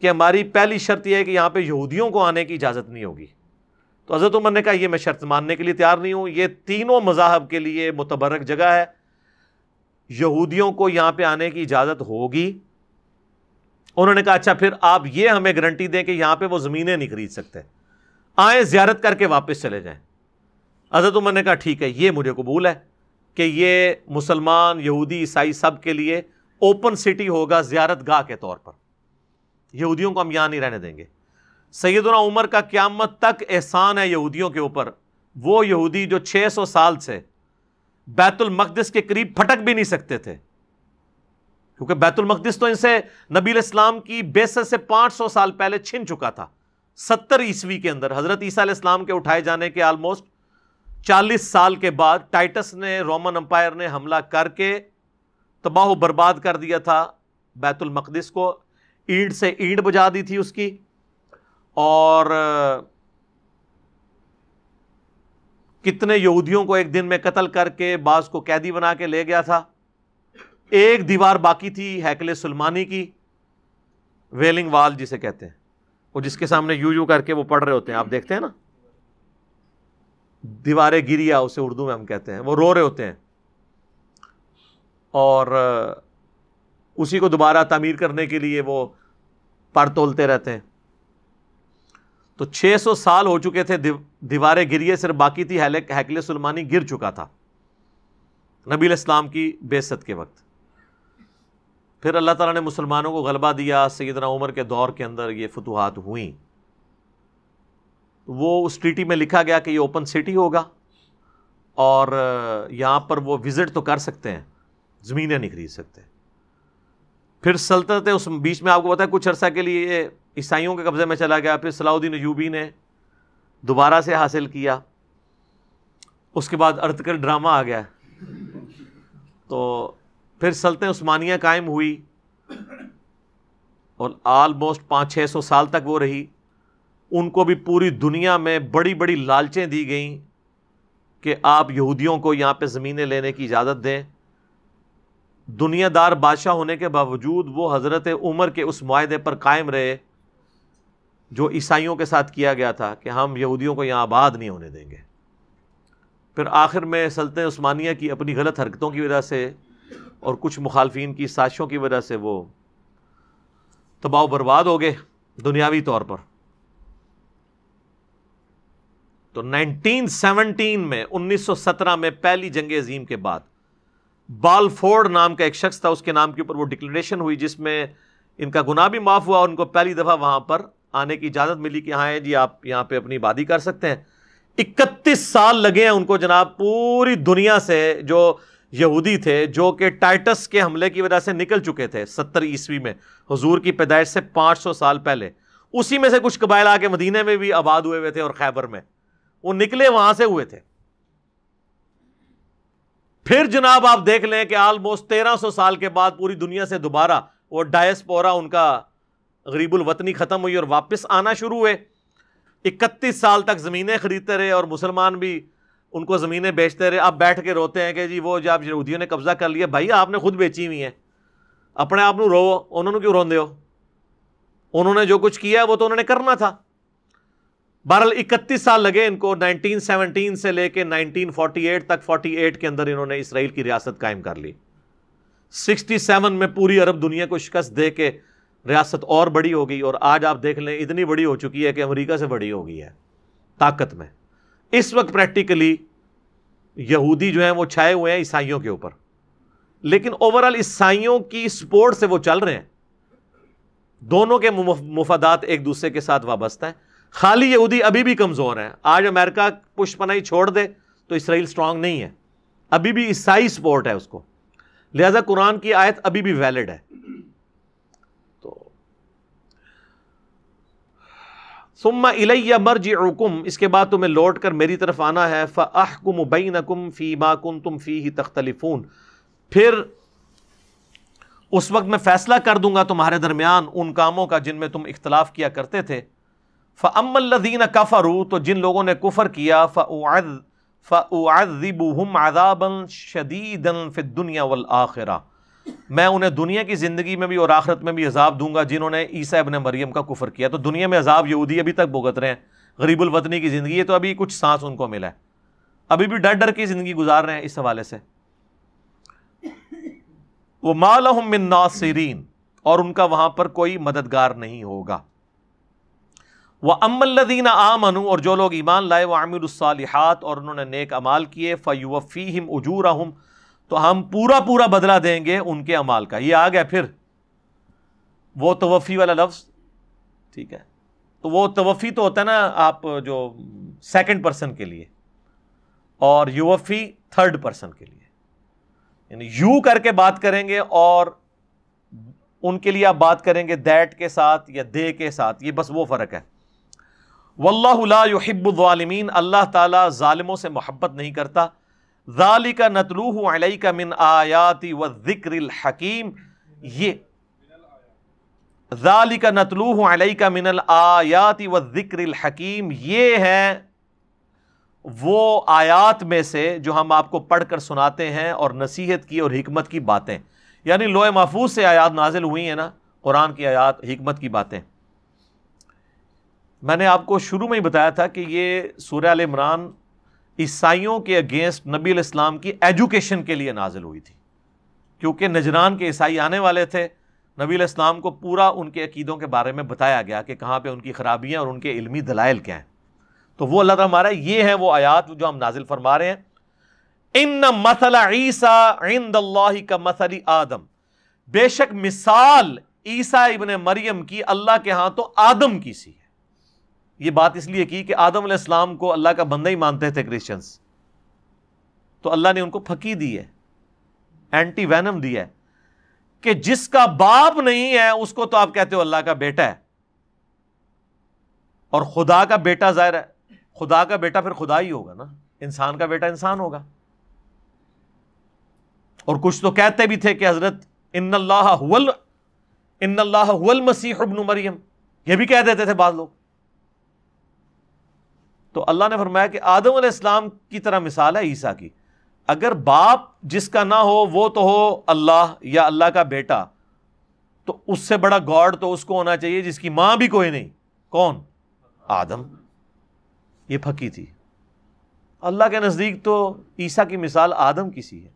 کہ ہماری پہلی شرط یہ ہے کہ یہاں پہ یہودیوں کو آنے کی اجازت نہیں ہوگی۔ تو حضرت عمر نے کہا، یہ میں شرط ماننے کے لیے تیار نہیں ہوں، یہ تینوں مذاہب کے لیے متبرک جگہ ہے۔ یہودیوں کو یہاں پہ آنے کی اجازت ہوگی۔ انہوں نے کہا اچھا پھر آپ یہ ہمیں گارنٹی دیں کہ یہاں پہ وہ زمینیں نہیں خرید سکتے۔ آئیں زیارت کر کے واپس چلے جائیں۔ حضرت عمر نے کہا، ٹھیک ہے، یہ مجھے قبول ہے کہ یہ مسلمان، یہودی، عیسائی سب کے لیے اوپن سٹی ہوگا زیارت گاہ کے طور پر۔ یہودیوں کو ہم یہاں نہیں رہنے دیں گے۔ سیدنا عمر کا قیامت تک احسان ہے یہودیوں کے اوپر۔ وہ یہودی جو چھ سو سال سے بیت المقدس کے قریب پھٹک بھی نہیں سکتے تھے۔ کیونکہ بیت المقدس تو ان سے نبی الاسلام کی بیست سے پانچ سو سال پہلے چھن چکا تھا۔ ستر عیسوی کے اندر، حضرت عیسیٰ علیہ السلام کے اٹھائے جانے کے آلموسٹ چالیس سال کے بعد ٹائٹس نے، رومن امپائر نے حملہ کر کے تباہ و برباد کر دیا تھا بیت المقدس کو۔ اینٹ سے اینٹ بجا دی تھی اس کی۔ اور کتنے یہودیوں کو ایک دن میں قتل کر کے بعض کو قیدی بنا کے لے گیا تھا۔ ایک دیوار باقی تھی ہیکل سلمانی کی، ویلنگ وال جسے کہتے ہیں۔ وہ جس کے سامنے یو یو کر کے وہ پڑھ رہے ہوتے ہیں، آپ دیکھتے ہیں نا؟ دیواریں گریا اسے اردو میں ہم کہتے ہیں، وہ رو رہے ہوتے ہیں۔ اور اسی کو دوبارہ تعمیر کرنے کے لیے وہ پر تولتے رہتے ہیں۔ تو چھ سو سال ہو چکے تھے دیواریں گریے، صرف باقی تھی ہیکل سلمانی گر چکا تھا۔ نبی الاسلام کی بے ست کے وقت۔ پھر اللہ تعالیٰ نے مسلمانوں کو غلبہ دیا، سیدنا عمر کے دور کے اندر یہ فتوحات ہوئیں۔ وہ اس ٹریٹی میں لکھا گیا کہ یہ اوپن سٹی ہوگا اور یہاں پر وہ وزٹ تو کر سکتے ہیں، زمینیں نہیں خرید سکتے۔ پھر سلطنت اس بیچ میں آپ کو پتا ہے، کچھ عرصہ کے لیے عیسائیوں کے قبضے میں چلا گیا، پھر صلاح الدین ایوبی نے دوبارہ سے حاصل کیا۔ اس کے بعد ارتکر ڈرامہ آ گیا۔ تو پھر سلطنت عثمانیہ قائم ہوئی۔ اور آلموسٹ پانچ چھ سو سال تک وہ رہی۔ ان کو بھی پوری دنیا میں بڑی بڑی لالچیں دی گئیں کہ آپ یہودیوں کو یہاں پہ زمینیں لینے کی اجازت دیں۔ دنیا دار بادشاہ ہونے کے باوجود وہ حضرت عمر کے اس معاہدے پر قائم رہے۔ جو عیسائیوں کے ساتھ کیا گیا تھا کہ ہم یہودیوں کو یہاں آباد نہیں ہونے دیں گے۔ پھر آخر میں سلطنت عثمانیہ کی اپنی غلط حرکتوں کی وجہ سے اور کچھ مخالفین کی سازشوں کی وجہ سے وہ تباہ و برباد ہو گئے دنیاوی طور پر۔ تو نائنٹین سیونٹین میں، انیس سو سترہ میں پہلی جنگ عظیم کے بعد بال فورڈ نام کا ایک شخص تھا، اس کے نام کے اوپر وہ ڈکلریشن ہوئی، جس میں ان کا گناہ بھی معاف ہوا اور ان کو پہلی دفعہ وہاں پر آنے کی اجازت ملی کہ ہاں جی آپ یہاں پہ اپنی بادی کر سکتے ہیں۔ اکتیس سال لگے ہیں ان کو جناب، پوری دنیا سے جو یہودی تھے، جو کہ ٹائٹس کے حملے کی وجہ سے نکل چکے تھے ستر عیسوی میں، حضور کی پیدائش سے پانچ سو سال پہلے۔ اسی میں سے کچھ قبائل آ کے مدینے میں بھی آباد ہوئے ہوئے تھے اور خیبر میں۔ وہ نکلے وہاں سے ہوئے تھے۔ پھر جناب آپ دیکھ لیں کہ آلموسٹ تیرہ سو سال کے بعد پوری دنیا سے دوبارہ وہ ڈائس پورا ان کا غریب الوطنی ختم ہوئی اور واپس آنا شروع ہوئے۔ اکتیس سال تک زمینیں خریدتے رہے اور مسلمان بھی ان کو زمینیں بیچتے رہے۔ آپ بیٹھ کے روتے ہیں کہ جی وہ جب یہودیوں نے قبضہ کر لیا، بھائی آپ نے خود بیچی ہوئی ہیں، اپنے آپ رو انہوں نے کیوں روندے ہو؟ انہوں نے جو کچھ کیا وہ تو انہوں نے کرنا تھا۔ بہرحال اکتیس سال لگے ان کو، نائنٹین سیونٹین سے لے کے نائنٹین فورٹی ایٹ تک، فورٹی ایٹ کے اندر انہوں نے اسرائیل کی ریاست قائم کر لی۔ سکسٹی سیون میں پوری عرب دنیا کو شکست دے کے ریاست اور بڑی ہو گئی اور آج آپ دیکھ لیں اتنی بڑی ہو چکی ہے کہ امریکہ سے بڑی ہو گئی ہے، طاقت میں۔ اس وقت پریکٹیکلی یہودی جو ہیں وہ چھائے ہوئے ہیں عیسائیوں کے اوپر۔ لیکن اوور آل عیسائیوں کی سپورٹ سے وہ چل رہے ہیں۔ دونوں کے مفادات ایک دوسرے کے ساتھ وابستہ ہیں۔ خالی یہودی ابھی بھی کمزور ہیں۔ آج امریکہ پش پنائی چھوڑ دے تو اسرائیل اسٹرانگ نہیں ہے۔ ابھی بھی عیسائی سپورٹ ہے اس کو۔ لہذا قرآن کی آیت ابھی بھی ویلڈ ہے۔ سما الیہ مرج اس کے بعد تمہیں لوٹ کر میری طرف آنا ہے فَأَحْكُمُ بَيْنَكُمْ فِي مَا كُنْتُمْ فِيهِ تَخْتَلِفُونَ۔ پھر اس وقت میں فیصلہ کر دوں گا تمہارے درمیان ان کاموں کا جن میں تم اختلاف کیا کرتے تھے۔ فم الدین کفرو تو جن لوگوں نے کفر کیا فعذبهم عذابا شدیدا فی الدنیا والآخرہ۔ میں انہیں دنیا کی زندگی میں بھی اور آخرت میں بھی عذاب دوں گا جنہوں نے عیسیٰ ابن مریم کا کفر کیا۔ تو دنیا میں عذاب یہودی ابھی تک بھگت رہے ہیں۔ غریب الوطنی کی زندگی ہے، تو ابھی کچھ سانس ان کو ملا ہے۔ ابھی بھی ڈر ڈر کی زندگی گزار رہے ہیں اس حوالے سے۔ وہ مالہم من ناصرین، اور ان کا وہاں پر کوئی مددگار نہیں ہوگا۔ وہ ام الدین آمن اور جو لوگ ایمان لائے، وہ عامر الصالحات، اور انہوں نے نیک امال کیے۔ فیوفیم اجور تو ہم پورا پورا بدلا دیں گے ان کے امال کا۔ یہ آ گیا پھر۔ وہ توفی والا لفظ۔ ٹھیک ہے۔ تو وہ توفی تو ہوتا ہے نا آپ جو سیکنڈ پرسن کے لیے۔ اور یوفی تھرڈ پرسن کے لیے۔ یعنی یو کر کے بات کریں گے اور ان کے لیے آپ بات کریں گے دیٹ کے ساتھ یا دے کے ساتھ۔ یہ بس وہ فرق ہے۔ واللہ لا يحب الظالمین اللہ تعالیٰ ظالموں سے محبت نہیں کرتا۔ ذالک نتلوہ علیک من آیاتی والذکر الحکیم۔ یہ ذالک نتلوہ علیک من الآیاتی والذکر الحکیم۔ یہ ہے وہ آیات میں سے جو ہم آپ کو پڑھ کر سناتے ہیں اور نصیحت کی اور حکمت کی باتیں۔ یعنی لوح محفوظ سے آیات نازل ہوئی ہیں نا، قرآن کی آیات، حکمت کی باتیں۔ میں نے آپ کو شروع میں ہی بتایا تھا کہ یہ سورہ عمران عیسائیوں کے اگینسٹ نبی الاسلام کی ایجوکیشن کے لیے نازل ہوئی تھی۔ کیونکہ نجران کے عیسائی آنے والے تھے، نبی الاسلام کو پورا ان کے عقیدوں کے بارے میں بتایا گیا کہ کہاں پہ ان کی خرابیاں اور ان کے علمی دلائل کیا ہیں۔ تو وہ اللہ تعالیٰ ہمارا، یہ ہے وہ آیات جو ہم نازل فرما رہے ہیں۔ ان مسل عیسیٰ عند اللہ کا مسلی آدم۔ بے شک مثال عیسیٰ ابن مریم کی اللہ کے ہاں تو آدم کی سی ہے۔ یہ بات اس لیے کی کہ آدم علیہ السلام کو اللہ کا بندہ ہی مانتے تھے کرسچنس تو اللہ نے ان کو پھکی دی ہے اینٹی وینم دی ہے۔ کہ جس کا باپ نہیں ہے، اس کو تو آپ کہتے ہو اللہ کا بیٹا ہے۔ اور خدا کا بیٹا ظاہر ہے، خدا کا بیٹا پھر خدا ہی ہوگا نا۔ انسان کا بیٹا انسان ہوگا۔ اور کچھ تو کہتے بھی تھے کہ حضرت ان اللہ ان اللہ مسیح ابن مریم۔ یہ بھی کہہ دیتے تھے بعض لوگ۔ تو اللہ نے فرمایا کہ آدم علیہ السلام کی طرح مثال ہے عیسیٰ کی۔ اگر باپ جس کا نہ ہو، وہ تو ہو اللہ یا اللہ کا بیٹا، تو اس سے بڑا گاڈ تو اس کو ہونا چاہیے جس کی ماں بھی کوئی نہیں۔ کون؟ آدم۔ یہ پھکی تھی۔ اللہ کے نزدیک تو عیسیٰ کی مثال آدم کی سی ہے۔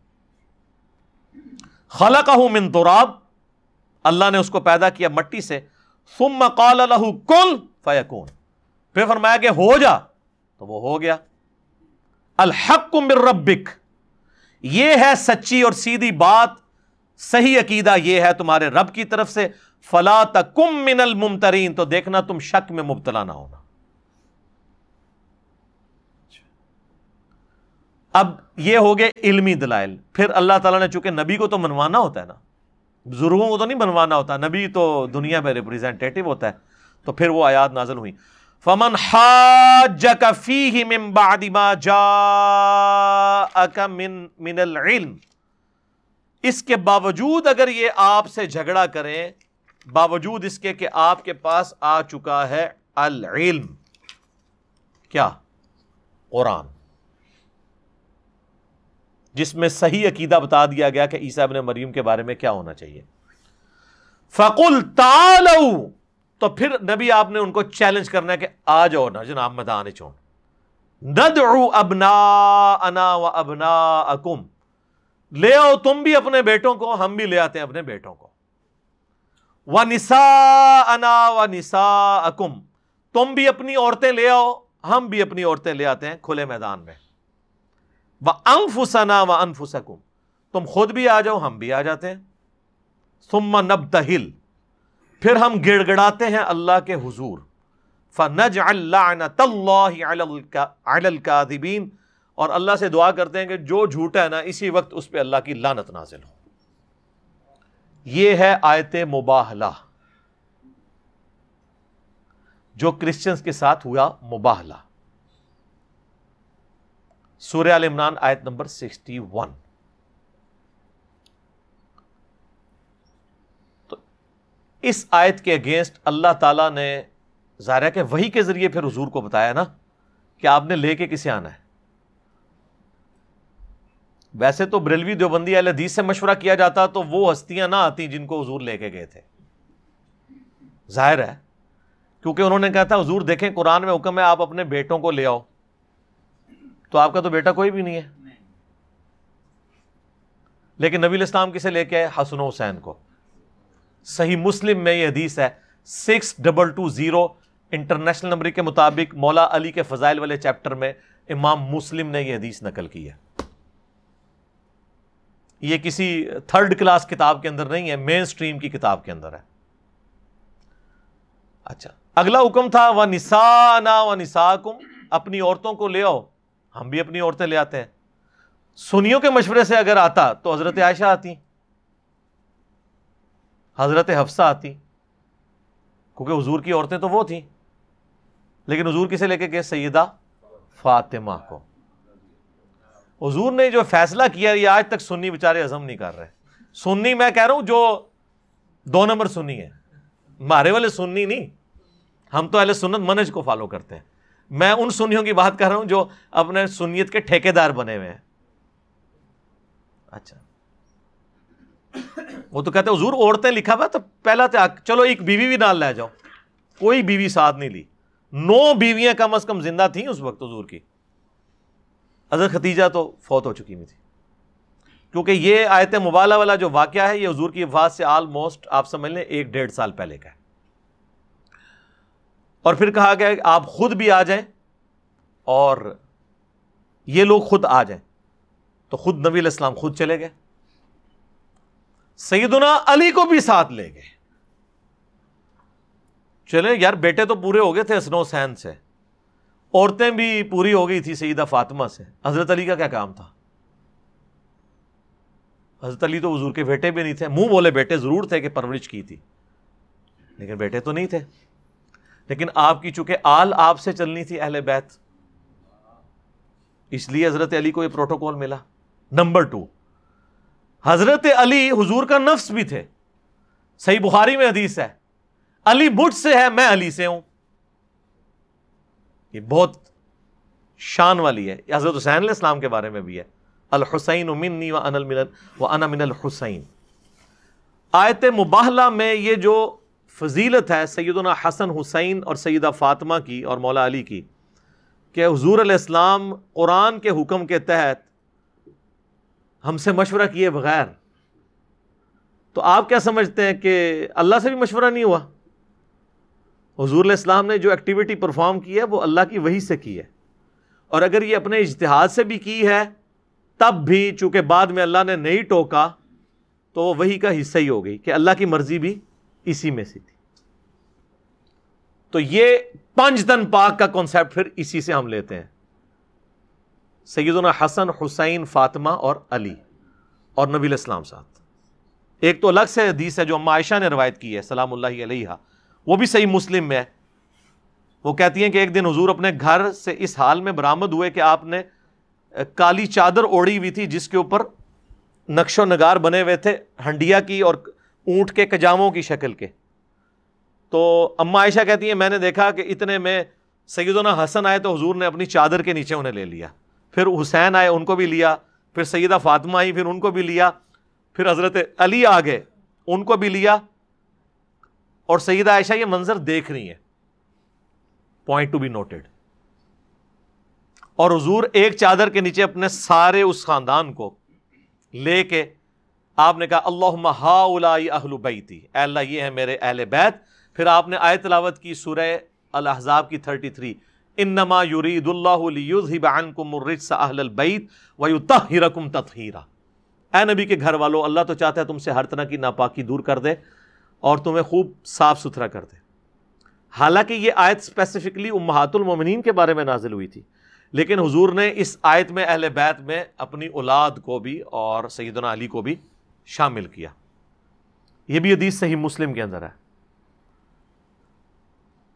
خلا کا ہوں تراب۔ اللہ نے اس کو پیدا کیا مٹی سے۔ ثم قال له کل فیکون۔ پھر فرمایا کہ ہو جا۔ تو وہ ہو گیا۔ الحق من ربک یہ ہے سچی اور سیدھی بات، صحیح عقیدہ یہ ہے تمہارے رب کی طرف سے۔ فلا تکم من الممترین، تو دیکھنا تم شک میں مبتلا نہ ہونا۔ اب یہ ہو گئے علمی دلائل۔ پھر اللہ تعالیٰ نے چونکہ نبی کو تو منوانا ہوتا ہے نا بزرگوں کو تو نہیں بنوانا ہوتا۔ نبی تو دنیا میں ریپرزینٹیو ہوتا ہے۔ تو پھر وہ آیات نازل ہوئی فمن حاجك فيه من بعد ما جاءك من من العلم۔ اس کے باوجود اگر یہ آپ سے جھگڑا کریں، باوجود اس کے کہ آپ کے پاس آ چکا ہے العلم۔ کیا؟ قرآن۔ جس میں صحیح عقیدہ بتا دیا گیا کہ عیسیٰ ابن مریم کے بارے میں کیا ہونا چاہیے۔ فقل تالو تو پھر نبی آپ نے ان کو چیلنج کرنا ہے کہ آ جاؤ نا جناب میدان چون ندعو ابنا انا و ابنا اکم لے آؤ تم بھی اپنے بیٹوں کو، ہم بھی لے آتے ہیں اپنے بیٹوں کو۔ و نسا انا و نسا اکم تم بھی اپنی عورتیں لے آؤ، ہم بھی اپنی عورتیں لے آتے ہیں کھلے میدان میں۔ وہ انفسنا و انفسکم۔ تم خود بھی آ جاؤ، ہم بھی آ جاتے ہیں۔ سما نب تہل پھر ہم گڑ گڑاتے ہیں اللہ کے حضور۔ فنج اللہ اور اللہ سے دعا کرتے ہیں کہ جو جھوٹا ہے نا، اسی وقت اس پہ اللہ کی لانت نازل ہو۔ یہ ہے آیت مباہلہ۔ جو کرسچنس کے ساتھ ہوا مباہلہ۔ سورہ عمران آیت نمبر سکسٹی ون۔ اس آیت کے اگینسٹ اللہ تعالیٰ نے ظاہر کہ وہی کے ذریعے پھر حضور کو بتایا نا کہ آپ نے لے کے کسے آنا ہے۔ ویسے تو بریلوی دیوبندی اہل حدیث سے مشورہ کیا جاتا تو وہ ہستیاں نہ آتی جن کو حضور لے کے گئے تھے۔ ظاہر ہے، کیونکہ انہوں نے کہا تھا، حضور دیکھیں قرآن میں حکم ہے آپ اپنے بیٹوں کو لے آؤ۔ تو آپ کا تو بیٹا کوئی بھی نہیں ہے۔ لیکن نبی الاسلام کسے لے کے آئے؟ حسن حسین کو۔ صحیح مسلم میں یہ حدیث ہے۔ Six double two zero international number کے مطابق مولا علی کے فضائل والے چیپٹر میں امام مسلم نے یہ حدیث نقل کی ہے۔ یہ کسی تھرڈ کلاس کتاب کے اندر نہیں ہے، مین سٹریم کی کتاب کے اندر ہے۔ اچھا اگلا حکم تھا وہ نسا نا و نسا اپنی عورتوں کو لے آؤ۔ ہم بھی اپنی عورتیں لے آتے ہیں۔ سنیوں کے مشورے سے اگر آتا تو حضرت عائشہ آتی حضرت حفصہ آتی۔ کیونکہ حضور کی عورتیں تو وہ تھیں۔ لیکن حضور کسے لے کے گئے؟ سیدہ فاطمہ کو۔ حضور نے جو فیصلہ کیا، یہ آج تک سنی بیچارے ہزم نہیں کر رہے۔ سنی میں کہہ رہا ہوں، جو دو نمبر سنی ہے۔ مارے والے سننی نہیں۔ ہم تو اہل سنت منج کو فالو کرتے ہیں۔ میں ان سنیوں کی بات کر رہا ہوں جو اپنے سنیت کے ٹھیکے دار بنے ہوئے ہیں۔ اچھا۔ وہ تو کہتے ہیں حضور عورتیں لکھا ہوا تو پہلا چلو ایک بیوی بھی نال لے جاؤ۔ کوئی بیوی ساتھ نہیں لی۔ نو بیویاں کم از کم زندہ تھیں اس وقت حضور کی۔ حضرت ختیجہ تو فوت ہو چکی نہیں تھی۔ کیونکہ یہ آیت مبالہ والا جو واقعہ ہے، یہ حضور کی وفات سے آلموسٹ آپ سمجھ لیں ایک ڈیڑھ سال پہلے کا ہے۔ اور پھر کہا گیا کہ آپ خود بھی آ جائیں اور یہ لوگ خود آ جائیں۔ تو خود نبی علیہ السلام خود چلے گئے۔ سیدنا علی کو بھی ساتھ لے گئے۔ چلے یار، بیٹے تو پورے ہو گئے تھے اسنو سین سے۔ عورتیں بھی پوری ہو گئی تھی سیدہ فاطمہ سے۔ حضرت علی کا کیا کام تھا؟ حضرت علی تو حضور کے بیٹے بھی نہیں تھے۔ منہ بولے بیٹے ضرور تھے کہ پرورش کی تھی۔ لیکن بیٹے تو نہیں تھے۔ لیکن آپ کی چونکہ آل آپ سے چلنی تھی اہل بیت، اس لیے حضرت علی کو یہ پروٹوکول ملا۔ Number two. حضرت علی حضور کا نفس بھی تھے۔ صحیح بخاری میں حدیث ہے۔ علی بٹ سے ہے، میں علی سے ہوں۔ یہ بہت شان والی ہے۔ حضرت حسین علیہ السلام کے بارے میں بھی ہے۔ الحسین منی و ان المن و ان من الحسین۔ آیت مباہلہ میں یہ جو فضیلت ہے سیدنا حسن حسین اور سیدہ فاطمہ کی اور مولا علی کی کہ حضور علیہ السلام قرآن کے حکم کے تحت ہم سے مشورہ کیے بغیر۔ تو آپ کیا سمجھتے ہیں کہ اللہ سے بھی مشورہ نہیں ہوا؟ حضور علیہ السلام نے جو ایکٹیویٹی پرفارم کی ہے، وہ اللہ کی وہی سے کی ہے۔ اور اگر یہ اپنے اجتہاد سے بھی کی ہے، تب بھی چونکہ بعد میں اللہ نے نہیں ٹوکا، تو وہ وہی کا حصہ ہی ہو گئی کہ اللہ کی مرضی بھی اسی میں سے تھی۔ تو یہ پنج تن پاک کا کانسیپٹ پھر اسی سے ہم لیتے ہیں۔ سیدنا حسن، حسین، فاطمہ اور علی اور نبی الاسلام ساتھ۔ ایک تو الگ سے حدیث ہے جو اما عائشہ نے روایت کی ہے، سلام اللہ علیہ وہ بھی صحیح مسلم میں ہے۔ وہ کہتی ہیں کہ ایک دن حضور اپنے گھر سے اس حال میں برآمد ہوئے کہ آپ نے کالی چادر اوڑی ہوئی تھی، جس کے اوپر نقش و نگار بنے ہوئے تھے، ہنڈیا کی اور اونٹ کے کجاموں کی شکل کے۔ تو اما عائشہ کہتی ہیں، میں نے دیکھا کہ اتنے میں سیدنا حسن آئے تو حضور نے اپنی چادر کے نیچے انہیں لے لیا۔ پھر حسین آئے، ان کو بھی لیا، پھر سیدہ فاطمہ آئی پھر ان کو بھی لیا، پھر حضرت علی آ گئے، ان کو بھی لیا، اور سیدہ عائشہ یہ منظر دیکھ رہی ہیں۔ پوائنٹ ٹو بی نوٹڈ اور حضور ایک چادر کے نیچے اپنے سارے اس خاندان کو لے کے آپ نے کہا اللہ اہل بیتی. اے اللہ، یہ ہے میرے اہل بیت۔ پھر آپ نے آیت تلاوت کی سورہ الحضاب کی 33 انما یرید اللہ لیذہب عنکم الرجس اہل البیت ویطہرکم تطہیرا۔ اے نبی کے گھر والو اللہ تو چاہتا ہے تم سے ہر طرح کی ناپاکی دور کر دے اور تمہیں خوب صاف ستھرا کر دے۔ حالانکہ یہ آیت اسپیسیفکلی امہات المومنین کے بارے میں نازل ہوئی تھی، لیکن حضور نے اس آیت میں اہل بیت میں اپنی اولاد کو بھی اور سیدنا علی کو بھی شامل کیا۔ یہ بھی حدیث صحیح مسلم کے اندر ہے۔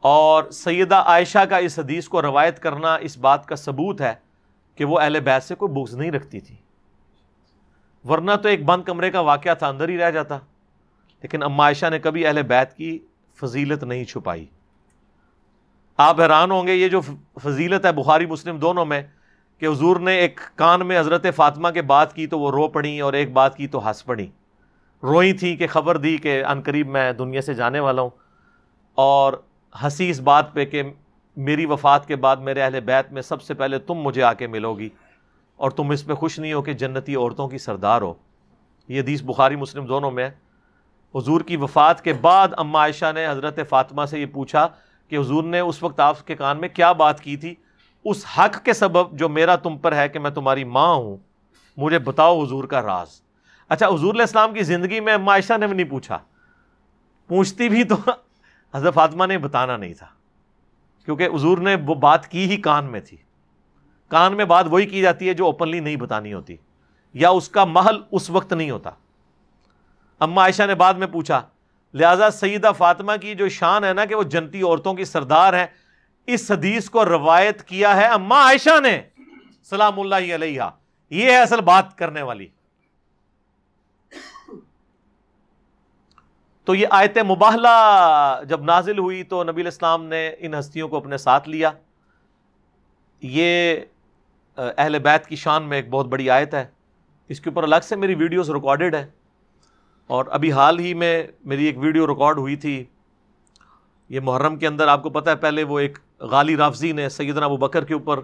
اور سیدہ عائشہ کا اس حدیث کو روایت کرنا اس بات کا ثبوت ہے کہ وہ اہل بیت سے کوئی بغض نہیں رکھتی تھی۔ ورنہ تو ایک بند کمرے کا واقعہ تھا، اندر ہی رہ جاتا۔ لیکن اما عائشہ نے کبھی اہل بیت کی فضیلت نہیں چھپائی۔ آپ حیران ہوں گے یہ جو فضیلت ہے بخاری، مسلم دونوں میں کہ حضور نے ایک کان میں حضرت فاطمہ کے بات کی تو وہ رو پڑی اور ایک بات کی تو ہنس پڑی۔ روئی تھی کہ خبر دی کہ قریب میں دنیا سے جانے والا ہوں اور ہنسی اس بات پہ کہ میری وفات کے بعد میرے اہل بیت میں سب سے پہلے تم مجھے آ کے ملو گی اور تم اس پہ خوش نہیں ہو کہ جنتی عورتوں کی سردار ہو۔ یہ حدیث بخاری مسلم دونوں میں حضور کی وفات کے بعد اما عائشہ نے حضرت فاطمہ سے یہ پوچھا کہ حضور نے اس وقت آپ کے کان میں کیا بات کی تھی؟ اس حق کے سبب جو میرا تم پر ہے کہ میں تمہاری ماں ہوں، مجھے بتاؤ حضور کا راز۔ اچھا حضور علیہ السلام کی زندگی میں اما عائشہ نے بھی نہیں پوچھا۔ پوچھتی بھی تو حضرت فاطمہ نے بتانا نہیں تھا، کیونکہ حضور نے وہ بات کی ہی کان میں تھی۔ کان میں بات وہی کی جاتی ہے جو اوپنلی نہیں بتانی ہوتی، یا اس کا محل اس وقت نہیں ہوتا۔ اما عائشہ نے بعد میں پوچھا، لہذا سیدہ فاطمہ کی جو شان ہے نا کہ وہ جنتی عورتوں کی سردار ہے اس حدیث کو روایت کیا ہے اما عائشہ نے، سلام اللہ علیہ۔ یہ ہے اصل بات کرنے والی۔ تو یہ آیت مباہلہ جب نازل ہوئی تو نبی الاسلام نے ان ہستیوں کو اپنے ساتھ لیا۔ یہ اہل بیت کی شان میں ایک بہت بڑی آیت ہے۔ اس کے اوپر الگ سے میری ویڈیوز ریکارڈڈ ہے اور ابھی حال ہی میں میری ایک ویڈیو ریکارڈ ہوئی تھی۔ یہ محرم کے اندر آپ کو پتہ ہے، پہلے وہ ایک غالی رافضی نے سیدنا ابو بکر کے اوپر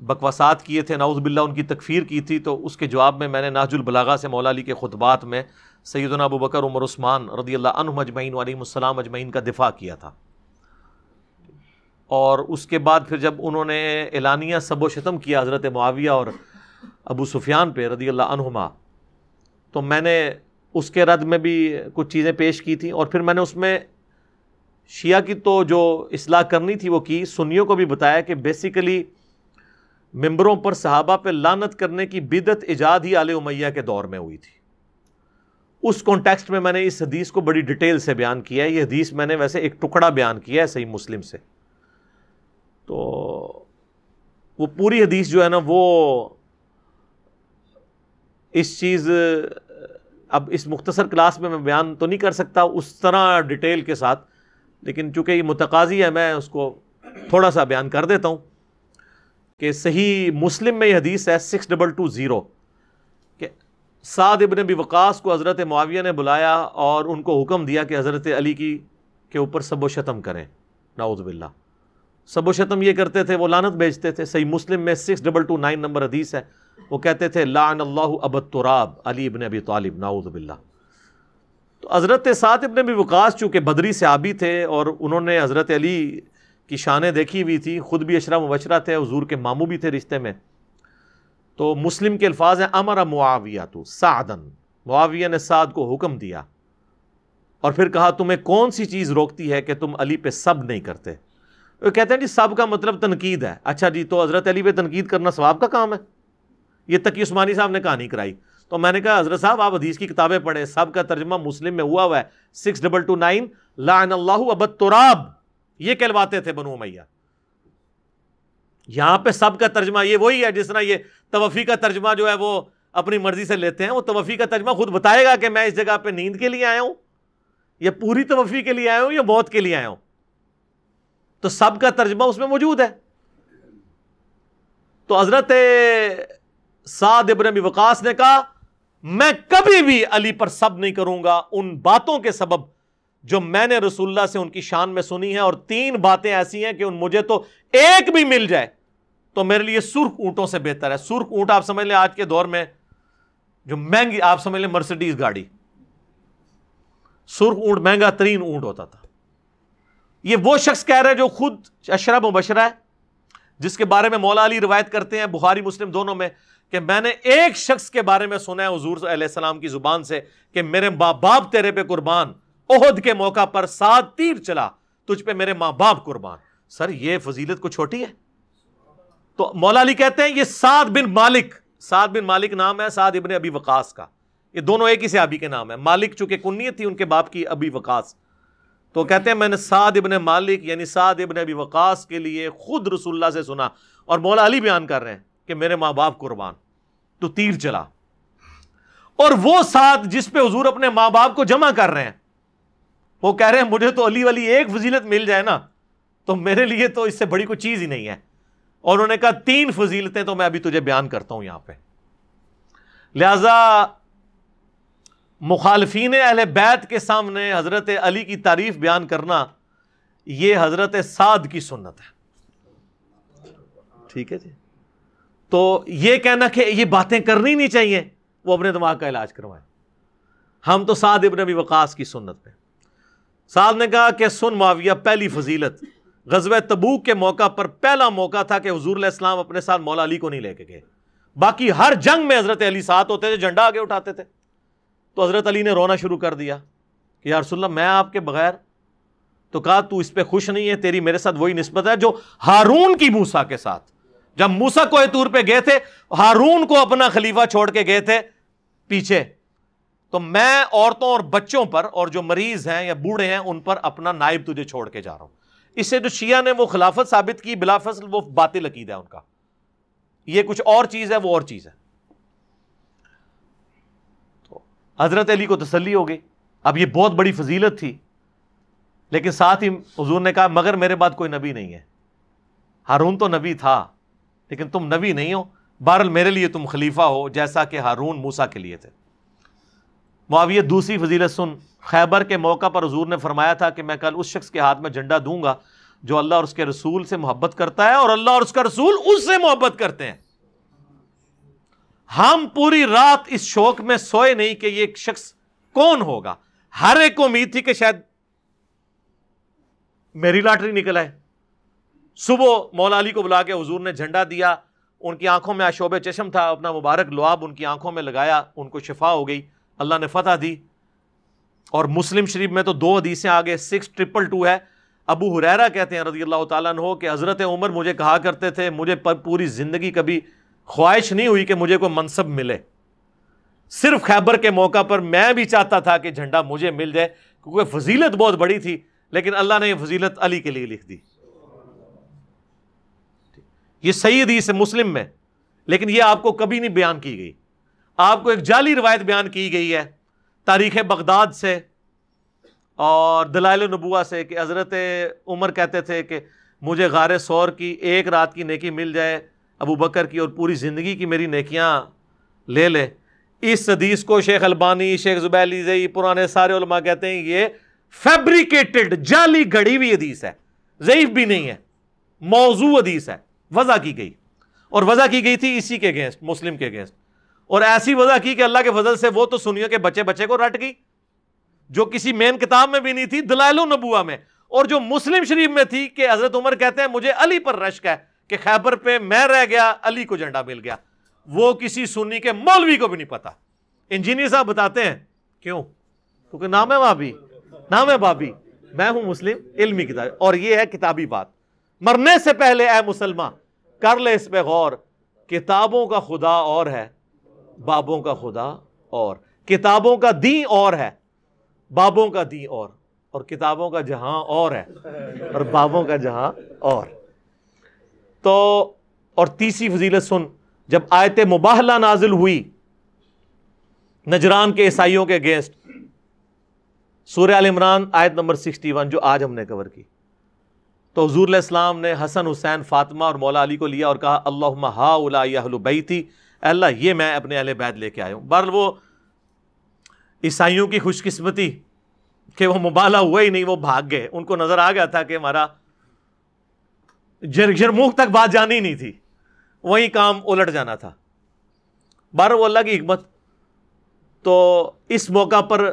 بکواسات کیے تھے۔ ناؤز باللہ ان کی تکفیر کی تھی۔ تو اس کے جواب میں میں نے ناج البلاغا سے مولا علی کے خطبات میں سیدنا ابو بکر، عمر، عثمان رضی اللہ عنہ مجمعین علیہ السلام اجمعین کا دفاع کیا تھا۔ اور اس کے بعد پھر جب انہوں نے اعلانیہ سب و شتم کیا حضرت معاویہ اور ابو سفیان پہ رضی اللہ عنہما، تو میں نے اس کے رد میں بھی کچھ چیزیں پیش کی تھیں اور پھر میں نے اس میں شیعہ کی تو جو اصلاح کرنی تھی وہ کی، سنیوں کو بھی بتایا کہ بیسیکلی ممبروں پر صحابہ پہ لانت کرنے کی بدت ایجاد ہی آل امیہ کے دور میں ہوئی تھی۔ اس کانٹیکسٹ میں میں نے اس حدیث کو بڑی ڈیٹیل سے بیان کیا ہے۔ یہ حدیث میں نے ویسے ایک ٹکڑا بیان کیا ہے صحیح مسلم سے۔ تو وہ پوری حدیث جو ہے نا وہ اس چیز، اب اس مختصر کلاس میں میں بیان تو نہیں کر سکتا اس طرح ڈیٹیل کے ساتھ، لیکن چونکہ یہ متقاضی ہے، میں اس کو تھوڑا سا بیان کر دیتا ہوں کہ صحیح مسلم میں یہ حدیث ہے six double two zero. Saad ابن بھی وقاص کو حضرت معاویہ نے بلایا اور ان کو حکم دیا کہ حضرت علی کی کے اوپر سب و شتم کریں۔ ناؤز باللہ۔ سب و شتم یہ کرتے تھے، وہ لانت بیچتے تھے۔ صحیح مسلم میں six double two nine number حدیث ہے۔ وہ کہتے تھے، لعن اللہ ابت تراب علی ابن ابی طالب۔ ناؤز باللہ۔ تو حضرت سعد ابن بھی وقاص چونکہ بدری سے آبی تھے اور انہوں نے حضرت علی کی شانیں دیکھی ہوئی تھی خود بھی اشرا مبشرہ تھے، حضور کے ماموں بھی تھے رشتے میں۔ تو مسلم کے الفاظ ہیں، امر معاویہ تو سعدن معاویہ نے سعد کو حکم دیا اور پھر کہا، تمہیں کون سی چیز روکتی ہے کہ تم علی پہ سب نہیں کرتے؟ وہ کہتے ہیں جی سب کا مطلب تنقید ہے۔ اچھا جی تو حضرت علی پہ تنقید کرنا ثواب کا کام ہے؟ یہ تقی عثمانی صاحب نے کہانی کرائی۔ تو میں نے کہا، حضرت صاحب، آپ حدیث کی کتابیں پڑھیں۔ سب کا ترجمہ مسلم میں ہوا ہوا ہے۔ سکس ڈبل ٹو نائن، لعن اللہ ابت تراب یہ کہلواتے تھے بنو میاں یہاں پہ سب کا ترجمہ یہ وہی ہے، جس طرح یہ توفی کا ترجمہ جو ہے وہ اپنی مرضی سے لیتے ہیں، وہ توفی کا ترجمہ خود بتائے گا کہ میں اس جگہ پہ نیند کے لیے آیا ہوں، یا پوری توفی کے لیے آیا ہوں، یا موت کے لیے آیا ہوں۔ تو سب کا ترجمہ اس میں موجود ہے۔ تو حضرت سعد ابن ابی وقاص نے کہا، میں کبھی بھی علی پر سب نہیں کروں گا، ان باتوں کے سبب جو میں نے رسول اللہ سے ان کی شان میں سنی ہے اور تین باتیں ایسی ہیں کہ ان مجھے تو ایک بھی مل جائے۔ تو میرے لیے سرخ اونٹوں سے بہتر ہے۔ سرخ اونٹ آپ سمجھ لیں آج کے دور میں جو مہنگی، آپ سمجھ لیں مرسڈیز گاڑی۔ سرخ اونٹ مہنگا ترین اونٹ ہوتا تھا۔ یہ وہ شخص کہہ رہے جو خود اشرب و بشرا ہے، جس کے بارے میں مولا علی روایت کرتے ہیں، بخاری، مسلم دونوں میں، کہ میں نے ایک شخص کے بارے میں سنا ہے حضور علیہ السلام کی زبان سے کہ میرے ماں باپ تیرے پہ قربان۔ عہد کے موقع پر سات تیر چلا، تجھ پہ میرے ماں باپ قربان۔ سر، یہ فضیلت کو چھوٹی ہے؟ تو مولا علی کہتے ہیں یہ سعد بن مالک، سعد بن مالک نام ہے، سعد ابن ابی وقاص کا۔ یہ دونوں ایک ہی سے کے نام ہے مالک چونکہ کنیت تھی، ان کے باپ کی ابی وقاص۔ تو کہتے ہیں میں نے سعد ابن مالک یعنی سعد ابن ابی وقاص کے لیے خود رسول اللہ سے سنا اور مولا علی بیان کر رہے ہیں کہ میرے ماں باپ قربان، تو تیر چلا۔ اور وہ ساتھ جس پہ حضور اپنے ماں باپ کو جمع کر رہے ہیں، وہ کہہ رہے ہیں مجھے تو علی والی ایک فضیلت مل جائے نا، تو میرے لیے تو اس سے بڑی کوئی چیز ہی نہیں ہے۔ اور انہوں نے کہا تین فضیلتیں تو میں ابھی تجھے بیان کرتا ہوں یہاں پہ۔ لہذا مخالفین اہل بیت کے سامنے حضرت علی کی تعریف بیان کرنا یہ حضرت سعد کی سنت ہے۔ ٹھیک ہے جی۔ تو یہ کہنا کہ یہ باتیں کرنی نہیں چاہیے، وہ اپنے دماغ کا علاج کروائیں۔ ہم تو سعد ابن ابی وقاص کی سنت پہ۔ سعد نے کہا کہ سن معاویہ، پہلی فضیلت۔ غزوہ تبوک کے موقع پر پہلا موقع تھا کہ حضور علیہ السلام اپنے ساتھ مولا علی کو نہیں لے کے گئے۔ باقی ہر جنگ میں حضرت علی ساتھ ہوتے تھے، جھنڈا آگے اٹھاتے تھے۔ تو حضرت علی نے رونا شروع کر دیا کہ یا رسول اللہ، میں آپ کے بغیر تو کہا تو اس پہ خوش نہیں ہے، تیری میرے ساتھ وہی نسبت ہے جو ہارون کی موسا کے ساتھ۔ جب موسا کو تور پہ گئے تھے، ہارون کو اپنا خلیفہ چھوڑ کے گئے تھے پیچھے۔ تو میں عورتوں اور بچوں پر اور جو مریض ہیں یا بوڑھے ہیں، ان پر اپنا نائب تجھے چھوڑ کے جا رہا ہوں۔ اس سے جو شیعہ نے وہ خلافت ثابت کی بلا فصل وہ باطل عقید ہے ان کا۔ یہ کچھ اور چیز ہے، وہ اور چیز ہے۔ تو حضرت علی کو تسلی ہو گئی۔ اب یہ بہت بڑی فضیلت تھی۔ لیکن ساتھ ہی حضور نے کہا، مگر میرے بعد کوئی نبی نہیں ہے۔ ہارون تو نبی تھا، لیکن تم نبی نہیں ہو۔ بہرحال میرے لیے تم خلیفہ ہو، جیسا کہ ہارون موسا کے لیے تھے۔ معاویت دوسری فضیلت سن۔ خیبر کے موقع پر حضور نے فرمایا تھا کہ میں کل اس شخص کے ہاتھ میں جھنڈا دوں گا جو اللہ اور اس کے رسول سے محبت کرتا ہے اور اللہ اور اس کا رسول اس سے محبت کرتے ہیں۔ ہم پوری رات اس شوق میں سوئے نہیں کہ یہ شخص کون ہوگا۔ ہر ایک کو امید تھی کہ شاید میری لاٹری نکل آئے۔ صبح مولا علی کو بلا کے حضور نے جھنڈا دیا۔ ان کی آنکھوں میں آشوب چشم تھا۔ اپنا مبارک لعاب ان کی آنکھوں میں لگایا۔ ان کو شفا ہو گئی۔ اللہ نے فتح دی۔ اور مسلم شریف میں تو دو حدیثیں آگے سکس ٹرپل ٹو ہے۔ ابو حریرا کہتے ہیں رضی اللہ تعالیٰ عنہ کہ حضرت عمر مجھے کہا کرتے تھے، مجھے پر پوری زندگی کبھی خواہش نہیں ہوئی کہ مجھے کوئی منصب ملے۔ صرف خیبر کے موقع پر میں بھی چاہتا تھا کہ جھنڈا مجھے مل جائے، کیونکہ فضیلت بہت بڑی تھی، لیکن اللہ نے یہ فضیلت علی کے لیے لکھ دی۔ یہ صحیح حدیث ہے مسلم میں، لیکن یہ آپ کو کبھی نہیں بیان کی گئی۔ آپ کو ایک جعلی روایت بیان کی گئی ہے۔ تاریخ بغداد سے اور دلائل نبوا سے کہ حضرت عمر کہتے تھے کہ مجھے غار سور کی ایک رات کی نیکی مل جائے، ابو بکر کی اور پوری زندگی کی میری نیکیاں لے لے اس حدیث کو شیخ البانی، شیخ زبیلی، زئی، پرانے سارے علماء کہتے ہیں یہ فیبریکیٹڈ جعلی گھڑی ہوئی حدیث ہے۔ ضعیف بھی نہیں ہے، موضوع حدیث ہے۔ وضع کی گئی۔ اور وضع کی گئی تھی اسی کے اگینسٹ مسلم کے اگینسٹ اور ایسی وضع کی کہ اللہ کے فضل سے وہ تو سنیو کہ بچے بچے کو رٹ گئی، جو کسی مین کتاب میں بھی نہیں تھی، دلائل و میں۔ اور جو مسلم شریف میں تھی کہ حضرت عمر کہتے ہیں، مجھے علی پر رشک ہے کہ خیبر پہ میں رہ گیا، علی کو جھنڈا مل گیا۔ وہ کسی سنی کے مولوی کو بھی نہیں پتا۔ انجینئر صاحب بتاتے ہیں، کیوں؟ کیونکہ نام ہے بابی نام ہے بابی میں ہوں مسلم، علمی کتاب۔ اور یہ ہے کتابی بات۔ مرنے سے پہلے اے مسلمان کر لے اس پہ غور، کتابوں کا خدا اور ہے۔ بابوں کا خدا اور، کتابوں کا دین اور ہے۔ بابوں کا دین اور اور کتابوں کا جہاں اور ہے۔ اور بابوں کا جہاں اور۔ تو، اور تیسری فضیلت سن، جب آیت مباہلہ نازل ہوئی، نجران کے عیسائیوں کے اگینسٹ سورہ عال عمران آیت نمبر سکسٹی ون، جو آج ہم نے کور کی۔ تو حضور علیہ السلام نے حسن، حسین، فاطمہ اور مولا علی کو لیا اور کہا اللہ ہا اہل بیتی اللہ یہ میں اپنے اہل بیت لے کے آیا ہوں۔ بہرحال وہ عیسائیوں کی خوش قسمتی کہ وہ مبالا ہوا ہی نہیں، وہ بھاگ گئے۔ ان کو نظر آ گیا تھا کہ ہمارا جرموخ تک بات جانی نہیں تھی۔ وہی کام الٹ جانا تھا۔ بارہ وہ اللہ کی حکمت۔ تو اس موقع پر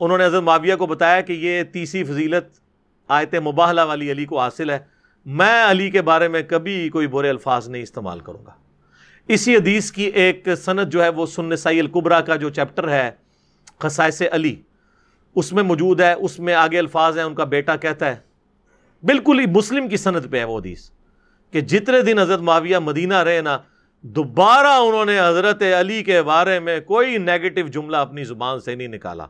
انہوں نے حضرت معاویہ کو بتایا کہ یہ تیسری فضیلت آیت مباہلہ والی علی کو حاصل ہے۔ میں علی کے بارے میں کبھی کوئی برے الفاظ نہیں استعمال کروں گا۔ اسی حدیث کی ایک صنعت جو ہے وہ سن سائی القبرا کا جو چیپٹر ہے، خصائص علی، اس میں موجود ہے، اس میں آگے الفاظ ہیں، ان کا بیٹا کہتا ہے۔ بالکل ہی مسلم کی صنعت پہ ہے وہ حدیث۔ کہ جتنے دن حضرت معاویہ مدینہ رہے نا، دوبارہ انہوں نے حضرت علی کے بارے میں کوئی نیگیٹو جملہ اپنی زبان سے نہیں نکالا۔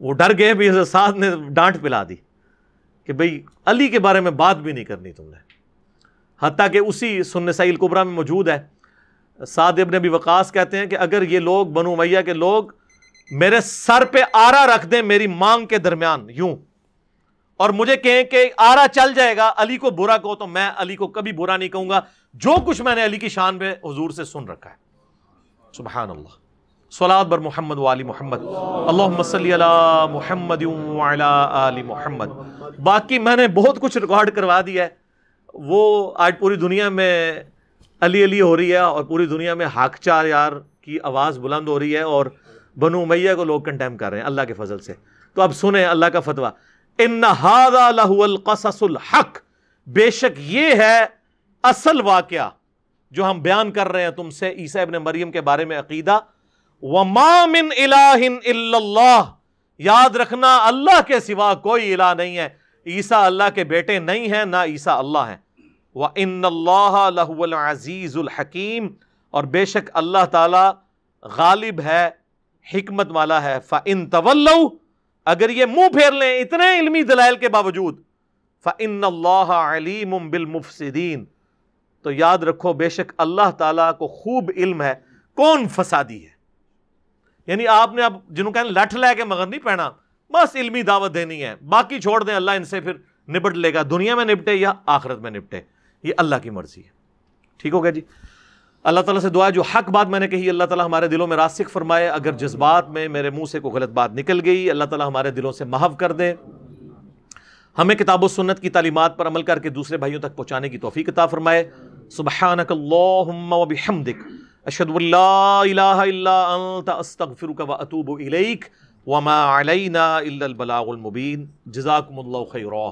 وہ ڈر گئے بھی، حضرت ساتھ نے ڈانٹ پلا دی کہ بھئی علی کے بارے میں بات بھی نہیں کرنی تم نے۔ حتیٰ کہ اسی سنسائی القبرا میں موجود ہے۔ سعد ابن ابی وقاص کہتے ہیں کہ اگر یہ لوگ، بنو میاں کے لوگ میرے سر پہ آرا رکھ دیں میری مانگ کے درمیان، یوں۔ اور مجھے کہیں کہ آرا چل جائے گا، علی کو برا کہو تو میں علی کو کبھی برا نہیں کہوں گا۔ جو کچھ میں نے علی کی شان پہ حضور سے سن رکھا ہے۔ سبحان اللہ۔ سولاد بر محمد والی محمد۔ اللہ صلی علی محمد آل محمد۔ باقی میں نے بہت کچھ ریکارڈ کروا دیا ہے۔ وہ آج پوری دنیا میں علی علی ہو رہی ہے اور پوری دنیا میں حاک چار یار کی آواز بلند ہو رہی ہے اور بنو میہ کو لوگ کنٹیم کر رہے ہیں اللہ کے فضل سے۔ تو اب سنیں اللہ کا فتویٰ۔ ان القصص الحق۔ بے شک یہ ہے اصل واقعہ جو ہم بیان کر رہے ہیں تم سے عیسیٰ ابن مریم کے بارے میں عقیدہ۔ وما من الہ الا اللہ یاد رکھنا اللہ کے سوا کوئی الہ نہیں ہے۔ عیسیٰ اللہ کے بیٹے نہیں ہیں، نہ عیسیٰ اللہ ہیں۔ وَإِنَّ اللَّهَ لَهُوَ الْعَزِيزُ الْحَكِيمُ اور بے شک اللہ تعالی غالب ہے، حکمت والا ہے۔ فَإِن تَوَلَّوْا، اگر یہ منہ پھیر لیں اتنے علمی دلائل کے باوجود، فَإِنَّ اللَّهَ عَلِيمٌ بِالْمُفْسِدِينَ۔ تو یاد رکھو، بے شک اللہ تعالیٰ کو خوب علم ہے۔ کون فسادی ہے؟ یعنی آپ نے اب جنہوں کہیں لٹھ لے کے مگر نہیں پہنا، بس علمی دعوت دینی ہے۔ باقی چھوڑ دیں، اللہ ان سے پھر نپٹ لے گا۔ دنیا میں نپٹے یا آخرت میں نپٹے یہ اللہ کی مرضی ہے۔ ٹھیک ہو گیا جی؟ اللہ تعالیٰ سے دعا، جو حق بات میں نے کہی، اللہ تعالیٰ ہمارے دلوں میں راسک فرمائے، اگر جذبات میں میرے منہ سے کوئی غلط بات نکل گئی، اللہ تعالیٰ ہمارے دلوں سے محو کر دے۔ ہمیں کتاب و سنت کی تعلیمات پر عمل کر کے دوسرے بھائیوں تک پہنچانے کی توفیق عطا فرمائے۔ سبحانک اللہم و بحمدک، اشہد ان لا الہ الا انت، استغفرک و اتوب الیک، وما علینا الا البلاغ المبین۔ جزاکم اللہ خیرہ